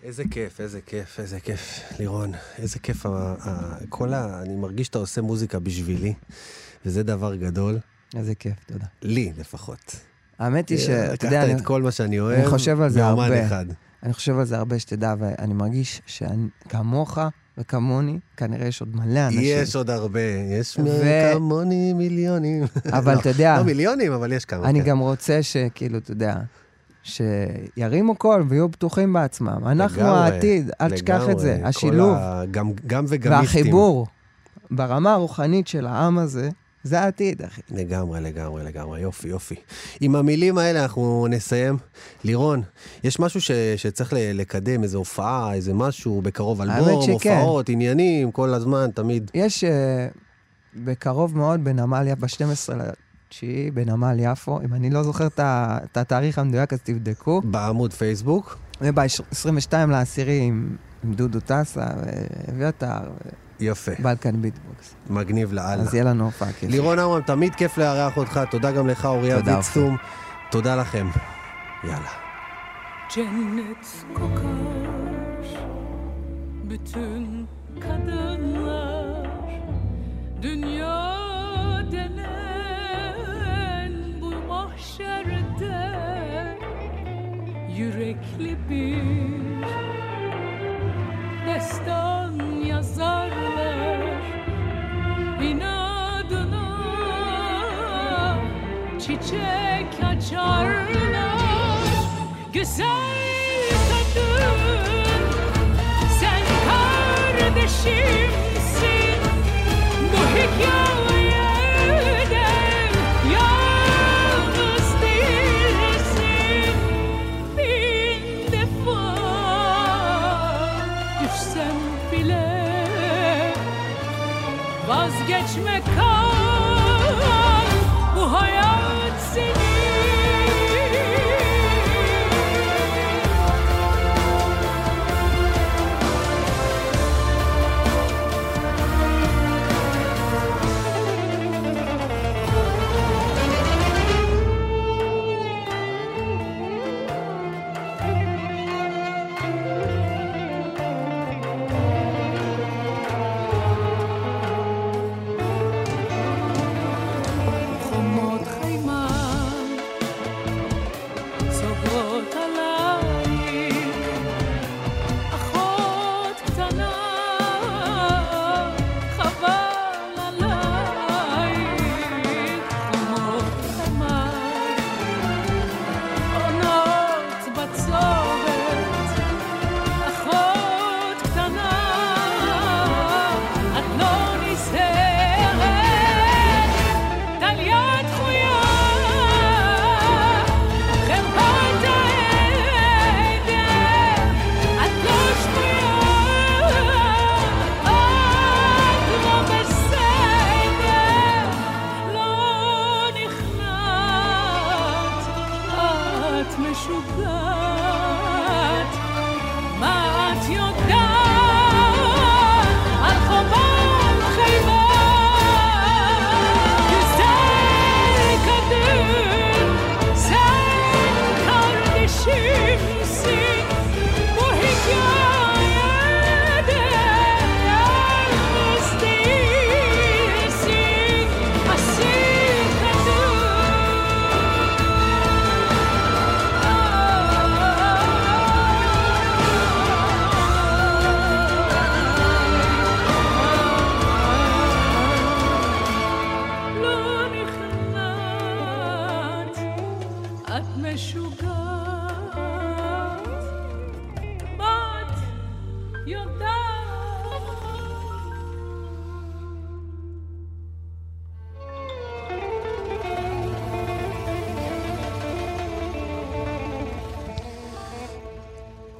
[SPEAKER 1] איזה כיף, איזה כיף, איזה כיף, לירון. איזה כיף. ה- ה- כל ה... אני מרגיש שאתה עושה מוזיקה בשבילי, וזה דבר גדול.
[SPEAKER 2] איזה כיף, תודה.
[SPEAKER 1] לי לפחות.
[SPEAKER 2] האמת היא שאתה יודע,
[SPEAKER 1] לקחת
[SPEAKER 2] אני-
[SPEAKER 1] את כל מה שאני אוהב,
[SPEAKER 2] חושב על זה הרבה.
[SPEAKER 1] אחד.
[SPEAKER 2] אני חושב על זה הרבה שתדע, ואני מרגיש שכמוך וכמוני, כנראה יש עוד מלא אנשים.
[SPEAKER 1] יש עוד הרבה, יש
[SPEAKER 2] ו-
[SPEAKER 1] כמוני מיליונים.
[SPEAKER 2] אבל
[SPEAKER 1] לא,
[SPEAKER 2] אתה יודע,
[SPEAKER 1] לא מיליונים, אבל יש כמה.
[SPEAKER 2] אני
[SPEAKER 1] כן.
[SPEAKER 2] גם רוצה שכאילו, אתה יודע, שירימו קול ויהיו בטוחים בעצמם. אנחנו
[SPEAKER 1] לגמרי,
[SPEAKER 2] העתיד, אל תשכח את זה. השילוב
[SPEAKER 1] ה- גם- גם וגמיסטים.
[SPEAKER 2] והחיבור ברמה הרוחנית של העם הזה, זה העתיד, אחי.
[SPEAKER 1] לגמרי, לגמרי, לגמרי, יופי, יופי. עם המילים האלה אנחנו נסיים. לירון, יש משהו ש, שצריך לקדם, איזו הופעה, איזה משהו, בקרוב אלבום. הופעות, עניינים, כל הזמן, תמיד.
[SPEAKER 2] יש אה, בקרוב מאוד בנמל יפו, ב-12 לתשיעי, בנמל יפו, אם אני לא זוכר את התאריך המדויק, אז תבדקו.
[SPEAKER 1] בעמוד פייסבוק,
[SPEAKER 2] וב-22 לעשירי עם עם דודו טסה ואביתר
[SPEAKER 1] יפה,
[SPEAKER 2] ובלקן ביטבוקס.
[SPEAKER 1] מגניב לאללה.
[SPEAKER 2] אז יהיה לנו הופעה כיף.
[SPEAKER 1] לירון עמרם, תמיד כיף לארח אותך, תודה גם לך, אוריה
[SPEAKER 2] תודה,
[SPEAKER 1] ויצטום. תודה לכם. יאללה.
[SPEAKER 3] Cennet kokar bütün kadınlar Dünya Yürekli bir destan yazarlar İnadına. Çiçek açarlar. Güzel kadın sen kardeşimsin. Bu hikayede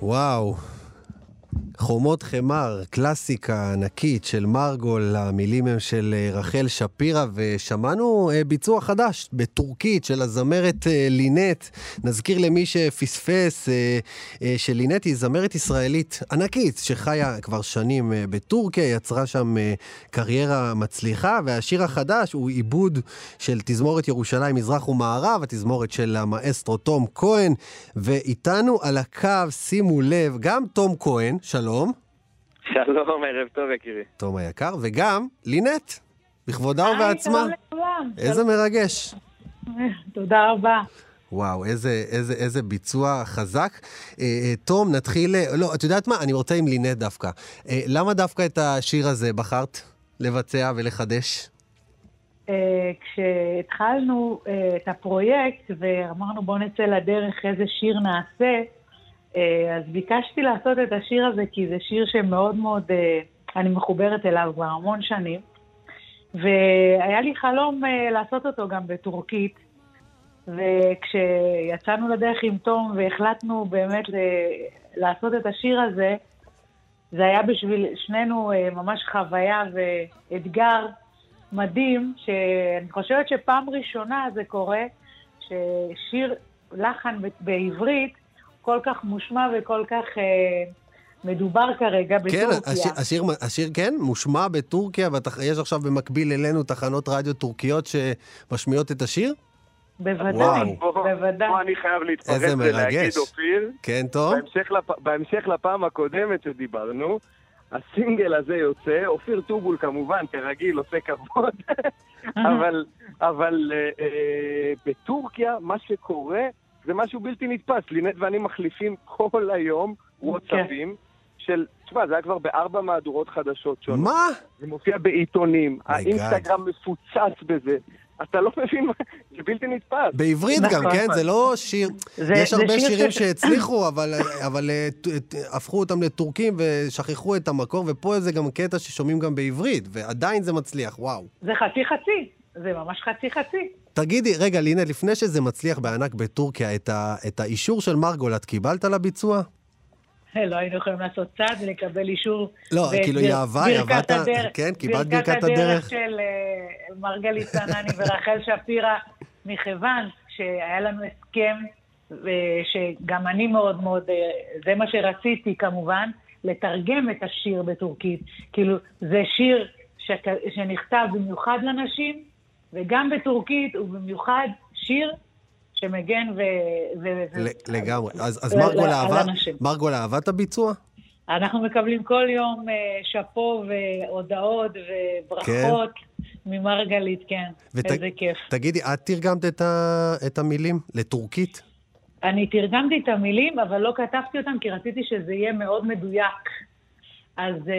[SPEAKER 1] וואו. חומות חמר, קלאסיקה ענקית של מרגול, המילים הם של אה, רחל שפירא, ושמענו אה, ביצוע חדש בטורקית של הזמרת אה, לינט. נזכיר למי שפספס שלינט היא זמרת ישראלית ענקית, שחיה כבר שנים בטורקיה, יצרה שם קריירה מצליחה, והשיר החדש הוא עיבוד של תזמורת ירושלים מזרח ומערב, התזמורת של המאסטרו תום כהן, ואיתנו על הקו, שימו לב, גם תום כהן, שלום.
[SPEAKER 4] שלום, ערב טוב, יקירי.
[SPEAKER 1] תום היקר, וגם לינט, בכבודה
[SPEAKER 5] היי,
[SPEAKER 1] ובעצמה.
[SPEAKER 5] שלום לכולם.
[SPEAKER 1] איזה מרגש.
[SPEAKER 5] שלום. תודה רבה.
[SPEAKER 1] וואו, איזה, איזה, איזה ביצוע חזק. אה, אה, תום, נתחיל... אה, לא, את יודעת מה? אני רוצה עם לינט דווקא. אה, למה דווקא את השיר הזה בחרת לבצע ולחדש?
[SPEAKER 5] אה, כשהתחלנו אה, את הפרויקט ואמרנו בואו נצא לדרך איזה שיר נעשה, אז ביקשתי לעשות את השיר הזה כי זה שיר שמאוד מאוד, אה, אני מחוברת אליו כבר המון שנים. והיה לי חלום אה, לעשות אותו גם בטורקית. וכשיצאנו לדרך עם תום והחלטנו באמת לעשות את השיר הזה, זה היה בשביל שנינו אה, ממש חוויה ואתגר מדהים, שאני חושבת שפעם ראשונה זה קורה, ששיר לחן בעברית כל כך מושמע וכל כך אה, מדובר כרגע
[SPEAKER 1] כן,
[SPEAKER 5] בטורקיה.
[SPEAKER 1] השיר, השיר, השיר כן, מושמע בטורקיה, ויש עכשיו במקביל אלינו תחנות רדיו טורקיות שמשמיעות את השיר?
[SPEAKER 5] בוודאי, בוודאי.
[SPEAKER 4] פה אני חייב להתפרץ. ולהגיד, אופיר,
[SPEAKER 1] כן, תום?
[SPEAKER 4] בהמשך לפ- בהמשך לפעם הקודמת שדיברנו, הסינגל הזה יוצא, אופיר טובול כמובן, כרגיל, עושה כבוד, אבל, אבל אה, אה, בטורקיה מה שקורה זה משהו בלתי נתפס. לינט ואני מחליפים כל היום וואטסאפים של, תשמע, זה היה כבר בארבע מהדורות חדשות שונות.
[SPEAKER 1] מה?
[SPEAKER 4] זה מופיע בעיתונים,
[SPEAKER 1] God.
[SPEAKER 4] האינסטגרם מפוצץ בזה. אתה לא מבין מה, זה בלתי נתפס.
[SPEAKER 1] בעברית גם,
[SPEAKER 5] נכון.
[SPEAKER 1] כן? זה לא שיר...
[SPEAKER 5] זה-
[SPEAKER 1] יש
[SPEAKER 5] זה
[SPEAKER 1] הרבה
[SPEAKER 5] שיר
[SPEAKER 1] שירים
[SPEAKER 5] ש-
[SPEAKER 1] שהצליחו, אבל, אבל אה, הפכו אותם לטורקים ושכחו את המקור, ופה זה גם קטע ששומעים גם בעברית, ועדיין זה מצליח, וואו.
[SPEAKER 5] זה חצי חצי, זה ממש חצי חצי.
[SPEAKER 1] תגידי, רגע, לינט, לפני שזה מצליח בענק בטורקיה, את, ה, את האישור של מרגול, את קיבלת לביצוע?
[SPEAKER 5] לא היינו יכולים לעשות צעד ולקבל אישור.
[SPEAKER 1] לא, כאילו, היא אהבה, היא עבדת-
[SPEAKER 5] הדרך-
[SPEAKER 1] כן, קיבלת ברכת
[SPEAKER 5] ברכת
[SPEAKER 1] הדרך.
[SPEAKER 5] הדרך של אה, מרגלית צנני ורחל שפירא, מכיוון שהיה לנו הסכם, ושגם אני מאוד מאוד, אה, זה מה שרציתי כמובן, לתרגם את השיר בטורקית. כאילו, זה שיר שנכתב במיוחד לנשים, וגם בטורקית הוא במיוחד שיר שמגן ו... ו-
[SPEAKER 1] לגמרי. אז, אז מרגול אהבה. מרגול אהבה את הביצוע?
[SPEAKER 5] אנחנו מקבלים כל יום אה, שאפו והודעות וברכות ממרגלית, כן.
[SPEAKER 1] ות-
[SPEAKER 5] איזה כיף.
[SPEAKER 1] תגידי, את תרגמת את, ה, את המילים לטורקית?
[SPEAKER 5] אני תרגמתי את המילים, אבל לא כתבתי אותם, כי רציתי שזה יהיה מאוד מדויק. אז אה,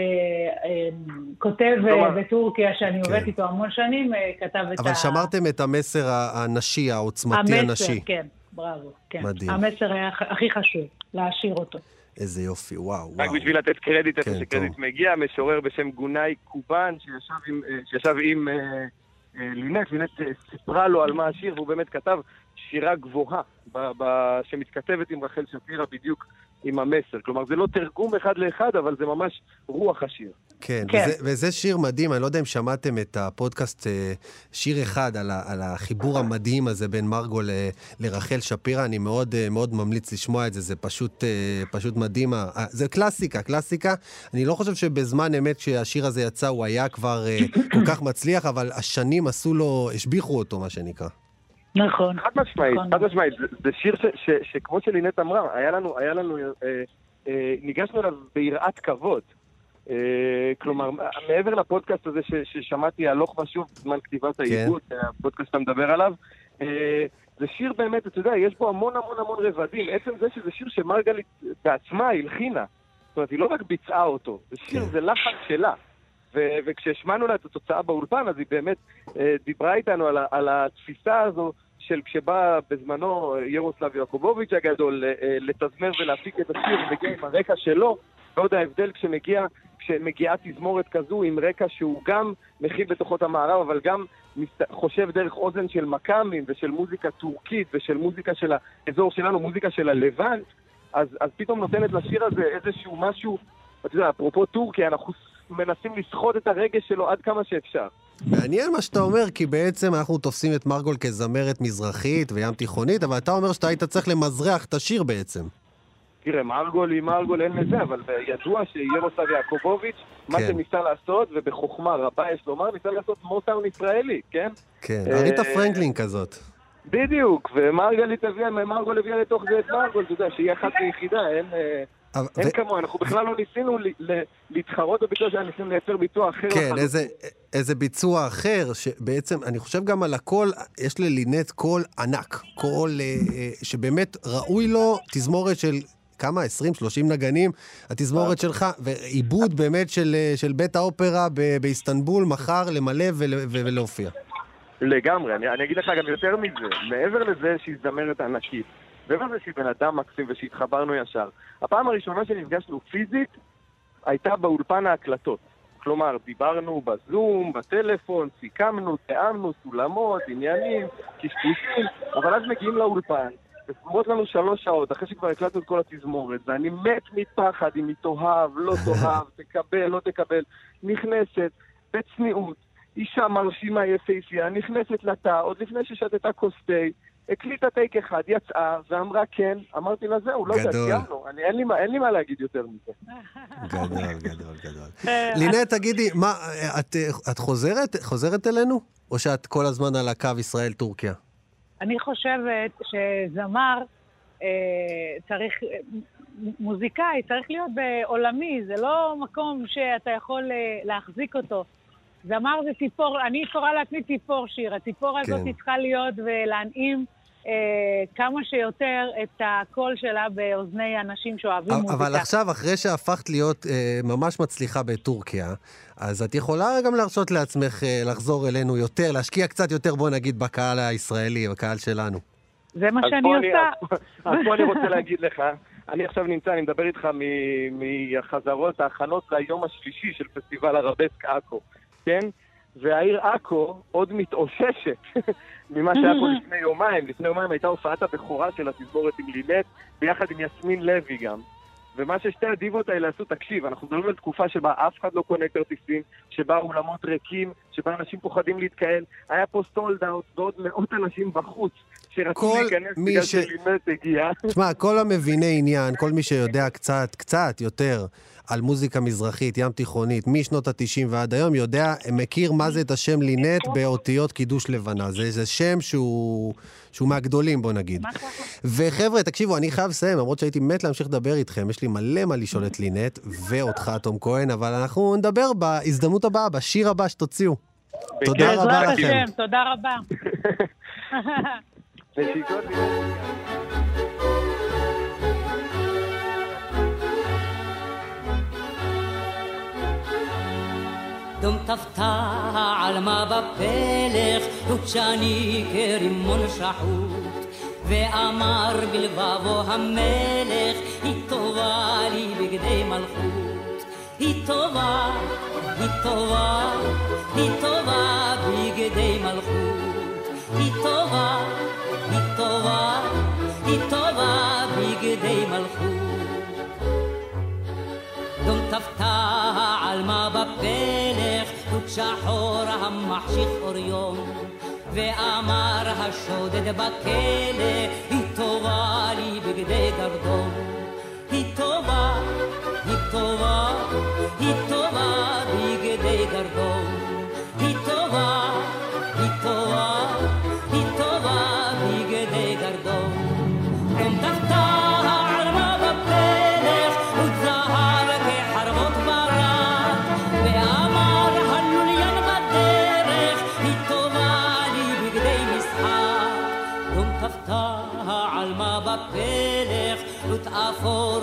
[SPEAKER 5] אה, כותב אה, בטורקיה, שאני
[SPEAKER 1] כן.
[SPEAKER 5] עובדת איתו המון שנים, כתב את
[SPEAKER 1] אבל
[SPEAKER 5] ה...
[SPEAKER 1] שמרתם את המסר הנשי, העוצמתי
[SPEAKER 5] המסר,
[SPEAKER 1] הנשי.
[SPEAKER 5] כן, בראבו. כן.
[SPEAKER 1] מדהים.
[SPEAKER 5] המסר היה הכי חשוב, להשאיר אותו.
[SPEAKER 1] איזה יופי, וואו,
[SPEAKER 4] רק
[SPEAKER 1] וואו.
[SPEAKER 4] בשביל לתת קרדיט איפה
[SPEAKER 1] כן,
[SPEAKER 4] שקרדיט. מגיע, משורר בשם גונאי קובן, שישב עם, שישב עם לינט, לינט סיפרה לו על מה השיר, והוא באמת כתב שירה גבוהה, ב- ב- שמתכתבת עם רחל שפירא בדיוק עם המסר. כלומר, זה לא תרגום אחד לאחד, אבל זה ממש רוח השיר.
[SPEAKER 1] כן,
[SPEAKER 5] כן.
[SPEAKER 1] וזה, וזה שיר מדהים, אני לא יודע אם שמעתם את הפודקאסט, אה, שיר אחד על, ה, על החיבור המדהים הזה בין מרגו ל, לרחל שפירא, אני מאוד, אה, מאוד ממליץ לשמוע את זה, זה פשוט, אה, פשוט מדהים. זה קלאסיקה, קלאסיקה. אני לא חושב שבזמן אמת כשהשיר הזה יצא הוא היה כבר כל כך מצליח, אבל השנים עשו לו, השביחו אותו, מה שנקרא.
[SPEAKER 5] נכון.
[SPEAKER 4] חד משמעית,
[SPEAKER 5] נכון.
[SPEAKER 4] חד משמעית. זה, זה שיר ש, ש, שכמו שלינט אמרה, היה לנו, היה לנו, אה, אה, ניגשנו אליו ביראת כבוד. אה, כלומר, מעבר לפודקאסט הזה ש, ששמעתי הלוך ושוב בזמן כתיבת העיבוד, הפודקאסט שאתה מדבר עליו, אה, זה שיר באמת, אתה יודע, יש בו המון המון המון רבדים. עצם זה שזה שיר שמרגלית בעצמה הלחינה. זאת אומרת, היא לא רק ביצעה אותו, זה שיר,
[SPEAKER 1] כן.
[SPEAKER 4] זה לחן שלה. ו- וכשהשמענו לה את התוצאה באולפן, אז היא באמת אה, דיברה איתנו על, ה- על התפיסה הזו של כשבא בזמנו ירוסלב יעקובוביץ' הגדול אה, אה, לתזמר ולהפיק את השיר, מגיע עם הרקע שלו, ועוד ההבדל כשמגיע, כשמגיעה תזמורת כזו עם רקע שהוא גם מכיל בתוכו את המערב, אבל גם חושב דרך אוזן של מכ"מים ושל מוזיקה טורקית ושל מוזיקה של האזור שלנו, מוזיקה של הלבנט, אז, אז פתאום נותנת לשיר הזה איזשהו משהו, אתה יודע, אפרופו טורקיה, אנחנו מנסים לסחוט את הרגש שלו עד כמה שאפשר.
[SPEAKER 1] מעניין מה שאתה אומר, כי בעצם אנחנו תופסים את מרגול כזמרת מזרחית וים תיכונית, אבל אתה אומר שאתה היית צריך למזרח את השיר בעצם.
[SPEAKER 4] תראה, מרגול היא מרגול, אין לזה, אבל ידוע שירוסלב יעקובוביץ', מה
[SPEAKER 1] כן.
[SPEAKER 4] שניסה לעשות, ובחוכמה רבה יש לומר, ניסה לעשות מוטאון ישראלי, כן?
[SPEAKER 1] כן,
[SPEAKER 4] אה,
[SPEAKER 1] ארית'ה פרנקלין כזאת.
[SPEAKER 4] בדיוק, ומרגלית הביאה, מרגול הביאה לתוך זה את מרגול, אתה יודע, שהיא אחת ויחידה, אין, אה, אין
[SPEAKER 1] ו-
[SPEAKER 4] כמוה, אנחנו בכלל לא ניסינו להתחרות בביצוע שלנו, ניסינו לייצר ביצוע אחר.
[SPEAKER 1] כן,
[SPEAKER 4] לחלוטין.
[SPEAKER 1] איזה, איזה ביצוע אחר, שבעצם, אני חושב גם על הקול, יש ללינט קול ענק. קול אה, אה, שבאמת ראוי לו תזמורת של כמה? 20-30 נגנים, התזמורת שלך, ועיבוד באמת של, אה, של בית האופרה ב- באיסטנבול, מחר למלא ו-, ולהופיע.
[SPEAKER 4] לגמרי, אני, אני אגיד לך גם יותר מזה, מעבר לזה שהיא זמרת ענקית, לזה שהיא בן אדם מקסים ושהתחברנו ישר, הפעם הראשונה שנפגשנו פיזית הייתה באולפן ההקלטות. כלומר, דיברנו בזום, בטלפון, סיכמנו, תיאמנו, סולמות, עניינים, קשקושים, אבל אז מגיעים לאולפן, וסגורות לנו שלוש שעות אחרי שכבר הקלטנו את כל התזמורת, ואני מת מפחד אם היא תאהב, לא תאהב, תקבל, לא תקבל. נכנסת, בצניעות, אישה מרשימה יפהפייה, נכנסת לתא, עוד לפני ששתתה כוס תה, הקליטה טייק אחד, יצאה, ואמרה כן, אמרתי לה זהו, לא יודע. סיימנו, אני- אין לי מה- אין לי מה להגיד יותר מזה.
[SPEAKER 1] גדול, גדול, גדול. לינט, תגידי, מה, אה, את, אה, את חוזרת, חוזרת אלינו? או שאת כל הזמן על הקו ישראל-טורקיה?
[SPEAKER 5] אני חושבת שזמר אה, צריך, אה, מוזיקאי צריך להיות בעולמי, זה לא מקום שאתה יכול אה, להחזיק אותו. זמר זה ציפור, אני קוראה לעצמי ציפור שיר. הציפור הזאת
[SPEAKER 1] כן.
[SPEAKER 5] צריכה להיות ולהנעים אה, כמה שיותר את הקול שלה באוזני אנשים שאוהבים מוזיקה.
[SPEAKER 1] אבל עכשיו, אחרי שהפכת להיות אה, ממש מצליחה בטורקיה, אז את יכולה גם להרשות לעצמך אה, לחזור אלינו יותר, להשקיע קצת יותר, בוא נגיד, בקהל הישראלי, בקהל שלנו.
[SPEAKER 5] זה מה
[SPEAKER 4] אז
[SPEAKER 5] שאני עושה.
[SPEAKER 4] אז פה אני רוצה להגיד לך, אני עכשיו נמצא, אני מדבר איתך מ- מהחזרות, ההכנות ליום השלישי של פסטיבל הרבסק עכו, כן? והעיר עכו עוד מתאוששת ממה שהיה פה לפני יומיים. לפני יומיים הייתה הופעת הבכורה של התזמורת עם לינט, ביחד עם יסמין לוי גם. ומה ששתי הדיבות האלה עשו, תקשיב, אנחנו מדברים על תקופה שבה אף אחד לא קונה כרטיסים, שבה האולמות ריקים, שבה אנשים פוחדים להתקהל, היה פה סולד אאוט ועוד מאות אנשים בחוץ, שרצו
[SPEAKER 1] כל
[SPEAKER 4] להיכנס
[SPEAKER 1] מי
[SPEAKER 4] בגלל
[SPEAKER 1] ש-
[SPEAKER 4] שלינט הגיע.
[SPEAKER 1] תשמע, כל המביני עניין, כל מי שיודע קצת, קצת יותר על מוזיקה מזרחית, ים תיכונית, משנות ה-90 ועד היום, יודע, מכיר מה זה את השם לינט באותיות קידוש לבנה. זה, זה שם שהוא, שהוא מהגדולים, בוא נגיד. וחבר'ה, תקשיבו, אני חייב לסיים, למרות שהייתי מת להמשיך לדבר איתכם, יש לי מלא מה לשאול את לינט, ואותך, תום כהן, אבל אנחנו נדבר בהזדמנות הבאה, בשיר הבא שתוציאו. תודה. רבה לכם.
[SPEAKER 5] תודה רבה.
[SPEAKER 4] נשיקות לינט.
[SPEAKER 6] דום תפתע על מה בפלך, וכשאני כרימון שחוט, ואמר בלבבו המלך, היא טובה לי בגדי מלכות. היא טובה, היא טובה, היא טובה בגדי מלכות. היא טובה, היא טובה, היא טובה בגדי מלכות. דום תפתע על מה בפלך, שחור המחשיך אור יום. ואמר השודד בכלא, היא טובה לי בגדי גרדום. היא טובה, היא טובה, היא טובה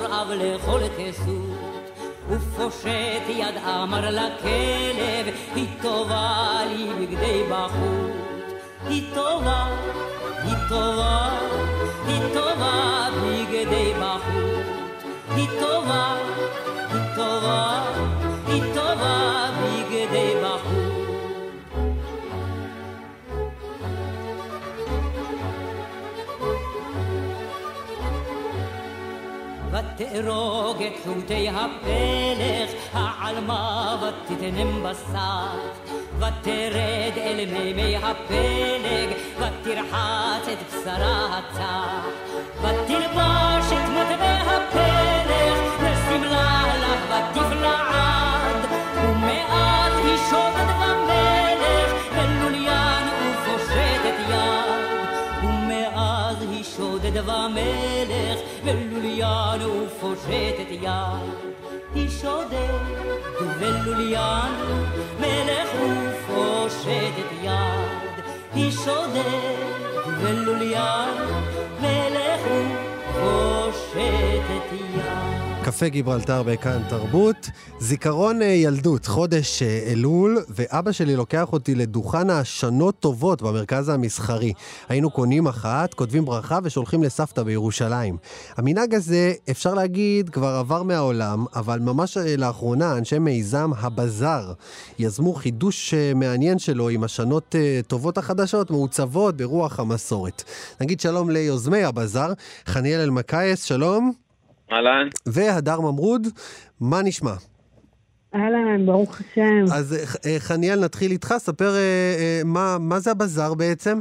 [SPEAKER 6] אב לכל כסות. ופושט יד אמר לכלב, היא טובה לי בגדי בחוט. היא טובה, היא טובה, היא טובה בגדי בחוט. היא טובה, היא טובה, היא טובה ותארוג את חוטי הפלך, העלמה ותתנם בשק. ותרד אל מימי הפלג, ותרחץ את בשרה הצח. ותלבש את מטבע הפלג, ושמלה לך ותפלעד. ומאז היא שודד שודד במלך, ולוליין ופושטת יד. היא שודד ולוליין, מלך ופושטת יד. היא שודד ולוליין, מלך ופושטת יד.
[SPEAKER 1] קפה גיברלטר בכאן תרבות. זיכרון אה, ילדות, חודש אה, אלול, ואבא שלי לוקח אותי לדוכן האשנות טובות במרכז המסחרי. היינו קונים אחת, כותבים ברכה ושולחים לסבתא בירושלים. המנהג הזה, אפשר להגיד, כבר עבר מהעולם, אבל ממש אה, לאחרונה אנשי מיזם הבזאר יזמו חידוש מעניין שלו עם אשנות טובות החדשות, מעוצבות ברוח המסורת. נגיד שלום ליוזמי הבזאר, חניאל אלמקייס, שלום.
[SPEAKER 7] אהלן.
[SPEAKER 1] והדר ממרוד, מה נשמע?
[SPEAKER 8] אהלן, ברוך השם.
[SPEAKER 1] אז אה, חניאל, נתחיל איתך, ספר אה, אה, מה, מה זה הבזאר בעצם?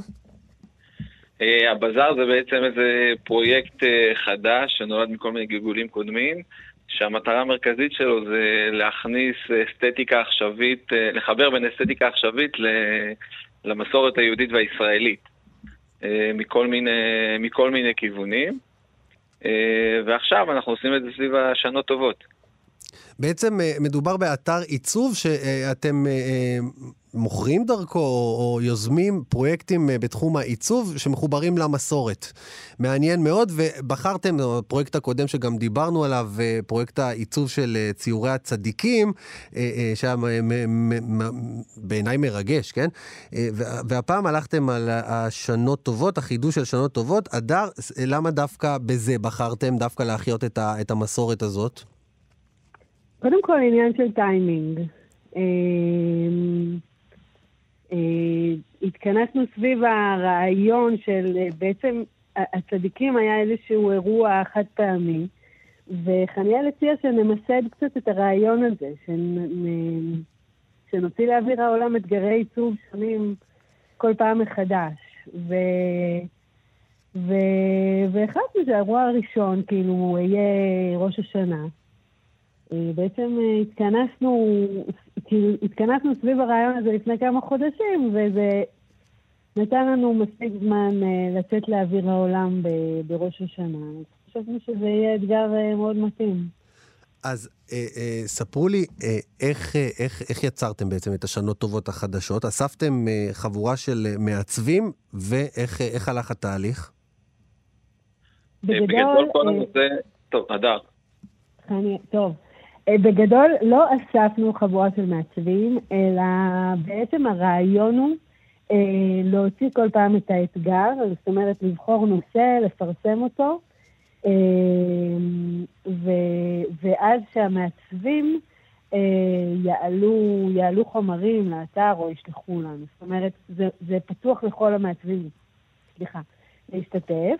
[SPEAKER 7] הבזאר זה בעצם איזה פרויקט חדש שנולד מכל מיני גלגולים קודמים, שהמטרה המרכזית שלו זה להכניס אסתטיקה עכשווית, לחבר בין אסתטיקה עכשווית למסורת היהודית והישראלית, מכל מיני, מכל מיני כיוונים. אה, ועכשיו אנחנו עושים את זה סביב השנות טובות.
[SPEAKER 1] בעצם אה, מדובר באתר עיצוב שאתם אה, מוכרים דרכו או יוזמים פרויקטים בתחום העיצוב שמחוברים למסורת. מעניין מאוד, ובחרתם, הפרויקט הקודם שגם דיברנו עליו, פרויקט העיצוב של ציורי הצדיקים, שהיה בעיניי מרגש, כן? והפעם הלכתם על השנות טובות, החידוש של שנות טובות. אדר, למה דווקא בזה בחרתם, דווקא להחיות את המסורת הזאת?
[SPEAKER 8] קודם כל עניין של טיימינג. אמ, אה, התכנסנו סביב הרעיון של אה, בעצם הצדיקים היה איזשהו אירוע חד פעמי, וחניאל הציע שנמסד קצת את הרעיון הזה, שנוציא לאוויר העולם אתגרי עיצוב שונים כל פעם מחדש. ו... ו... והחלטנו שהאירוע הראשון, כאילו, יהיה ראש השנה. אה, בעצם אה, התכנסנו, כאילו, התכנסנו סביב הרעיון הזה לפני כמה חודשים, וזה נתן לנו מספיק זמן אה, לצאת לאוויר העולם בראש השנה. חשבנו שזה יהיה אתגר מאוד מתאים.
[SPEAKER 1] אז אה, אה, ספרו לי אה, איך, אה, איך, איך יצרתם בעצם את השנות טובות החדשות. אספתם אה, חבורה של מעצבים, ואיך אה, הלך התהליך?
[SPEAKER 7] בגדול... בגדול כל הנושא... טוב, אדר.
[SPEAKER 8] טוב. אה, בגדול לא אספנו חבורה של מעצבים, אלא בעצם הרעיון הוא אה, להוציא כל פעם את האתגר, זאת אומרת לבחור נושא, לפרסם אותו, אה, ו, ואז שהמעצבים אה, יעלו, יעלו חומרים לאתר או ישלחו לנו. זאת אומרת, זה, זה פתוח לכל המעצבים, סליחה, להשתתף.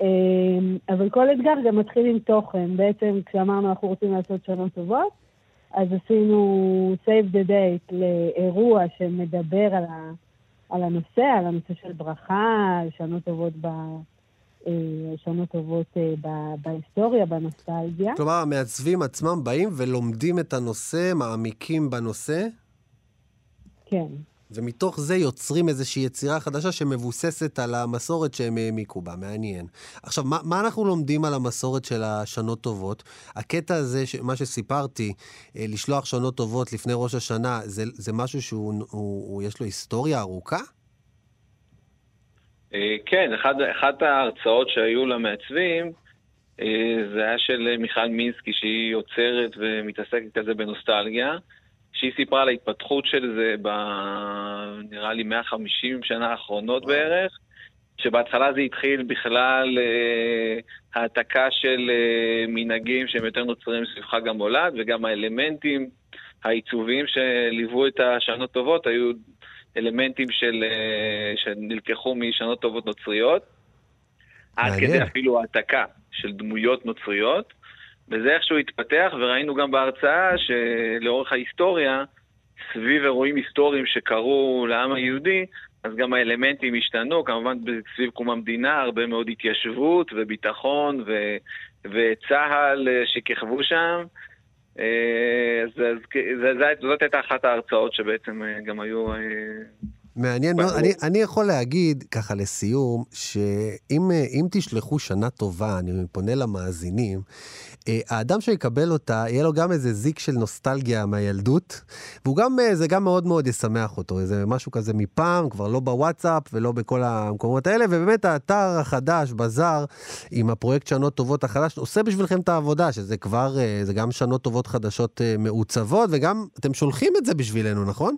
[SPEAKER 8] אמ, אבל כל אתגר גם מתחיל עם תוכן. בעצם כשאמרנו אנחנו רוצים לעשות שנות טובות, אז עשינו save the date לאירוע שמדבר על, ה, על הנושא, על הנושא של ברכה, שנות טובות ב... אה, שנות טובות אה, בהיסטוריה, בנוסטלגיה.
[SPEAKER 1] כלומר, המעצבים עצמם באים ולומדים את הנושא, מעמיקים בנושא?
[SPEAKER 8] כן.
[SPEAKER 1] ומתוך זה יוצרים איזושהי יצירה חדשה שמבוססת על המסורת שהם העמיקו בה, מעניין. עכשיו, מה, מה אנחנו לומדים על המסורת של השנות טובות? הקטע הזה, ש, מה שסיפרתי, אה, לשלוח שנות טובות לפני ראש השנה, זה, זה משהו שהוא, הוא, הוא, יש לו היסטוריה ארוכה?
[SPEAKER 7] אה, כן, אחד, אחת ההרצאות שהיו למעצבים, אה, זה היה של מיכל מינסקי, שהיא יוצרת ומתעסקת כזה בנוסטלגיה. שהיא סיפרה על ההתפתחות של זה ב... נראה לי 150 שנה האחרונות בערך, שבהתחלה זה התחיל בכלל אה, העתקה של אה, מנהגים שהם יותר נוצרים סביב חג המולד, וגם האלמנטים העיצוביים שליוו את השנות טובות היו אלמנטים של, אה, שנלקחו משנות טובות נוצריות. עד. כדי אפילו העתקה של דמויות נוצריות. וזה איכשהו התפתח, וראינו גם בהרצאה שלאורך ההיסטוריה, סביב אירועים היסטוריים שקרו לעם היהודי, אז גם האלמנטים השתנו, כמובן סביב קום המדינה, הרבה מאוד התיישבות וביטחון ו... וצה"ל שכיכבו שם. אה, אז, אז, זה, זאת הייתה אחת ההרצאות שבעצם אה, גם היו... אה,
[SPEAKER 1] מעניין מאוד. אני, אני יכול להגיד, ככה לסיום, שאם אם תשלחו שנה טובה, אני פונה למאזינים, האדם שיקבל אותה, יהיה לו גם איזה זיק של נוסטלגיה מהילדות, והוא גם, אה, זה גם מאוד מאוד ישמח אותו, איזה משהו כזה מפעם, כבר לא בוואטסאפ ולא בכל המקומות האלה, ובאמת האתר החדש, בזאר, עם הפרויקט שנות טובות החדש, עושה בשבילכם את העבודה, שזה כבר, אה, זה גם שנות טובות חדשות אה, מעוצבות, וגם אתם שולחים את זה בשבילנו, נכון?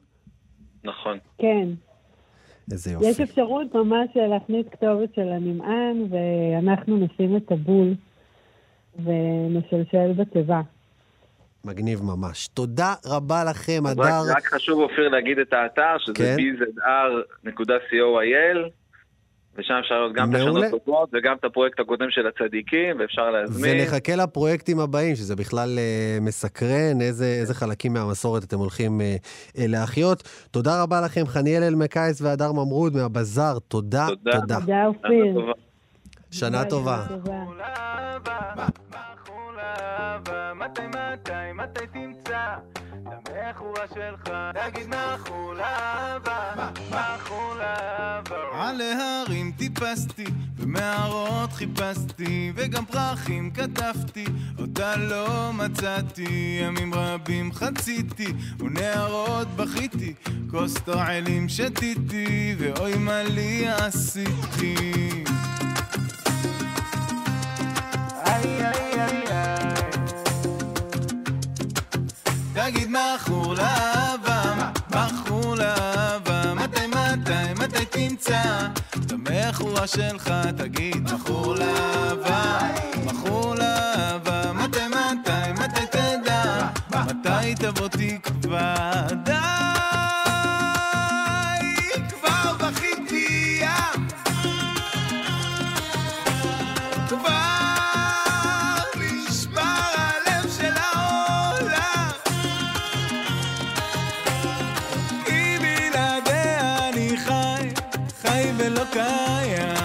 [SPEAKER 7] נכון.
[SPEAKER 8] כן.
[SPEAKER 1] איזה יופי.
[SPEAKER 8] יש אפשרות ממש להכניס כתובת של הנמען, ואנחנו נשים את הבול ונשלשל בתיבה.
[SPEAKER 1] מגניב ממש. תודה רבה לכם,
[SPEAKER 7] אז
[SPEAKER 1] הדר.
[SPEAKER 7] רק, רק חשוב, אופיר, להגיד את האתר, שזה
[SPEAKER 1] כן.
[SPEAKER 7] bzr.co.il, ושם אפשר לראות גם את. השנות טובות וגם את הפרויקט הקודם של הצדיקים, ואפשר להזמין.
[SPEAKER 1] ונחכה לפרויקטים הבאים, שזה בכלל אה, מסקרן, איזה, איזה חלקים מהמסורת אתם הולכים אה, להחיות. תודה רבה לכם, חניאל אלמקייס והדר ממרוד מהבזאר. תודה,
[SPEAKER 7] תודה.
[SPEAKER 1] תודה.
[SPEAKER 8] תודה, אופיר.
[SPEAKER 1] שנה טובה.
[SPEAKER 9] מתי מתי מתי תמצא? את המכורה שלך. תגיד מחולה אהבה מחולה אהבה על ההרים טיפסתי במערות חיפשתי וגם פרחים כתבתי. אותה לא מצאתי ימים רבים חציתי ונערות בכיתי כוס תועלים שתיתי ואוי מה לי עשיתי תגיד מכור לאהבה, מכור לאהבה מתי מתי מתי תמצא? את המכורה שלך תגיד מכור לאהבה, מכור לאהבה מתי מתי מתי תדע? מתי תבוא תקווה? די קיים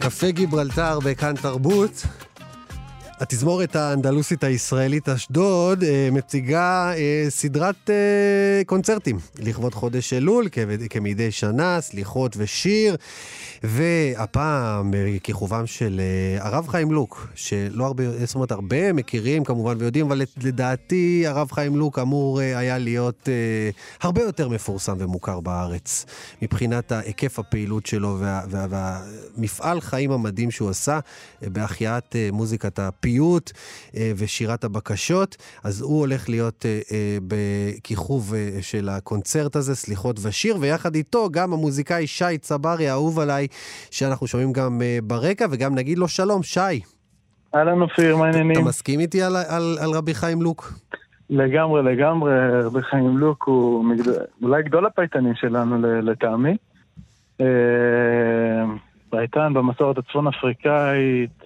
[SPEAKER 1] קפה גיברלטר בכאן תרבות. התזמורת האנדלוסית הישראלית אשדוד אה, מציגה אה, סדרת אה, קונצרטים. לכבוד חודש אלול, כמדי שנה, סליחות ושיר, והפעם בכיכובם של הרב חיים לוק, שלא הרבה, זאת אומרת, הרבה מכירים כמובן ויודעים, אבל לדעתי הרב חיים לוק אמור היה להיות הרבה יותר מפורסם ומוכר בארץ, מבחינת היקף הפעילות שלו וה, וה, והמפעל חיים המדהים שהוא עשה בהחייאת מוזיקת הפיוט אה, ושירת הבקשות. אז הוא הולך להיות אה, אה, בכיכוב של הקונצרט הזה, סליחות ושיר, ויחד איתו גם המוזיקאי שי צברי, האהוב עליי, שאנחנו שומעים גם ברקע, וגם נגיד לו שלום, שי.
[SPEAKER 10] אהלן אופיר, מה
[SPEAKER 1] אתה
[SPEAKER 10] העניינים?
[SPEAKER 1] מסכים איתי על, על, על רבי חיים לוק?
[SPEAKER 10] לגמרי, לגמרי, רבי חיים לוק הוא מגד... אולי גדול הפייטנים שלנו לטעמי. פייטן במסורת הצפון אפריקאית,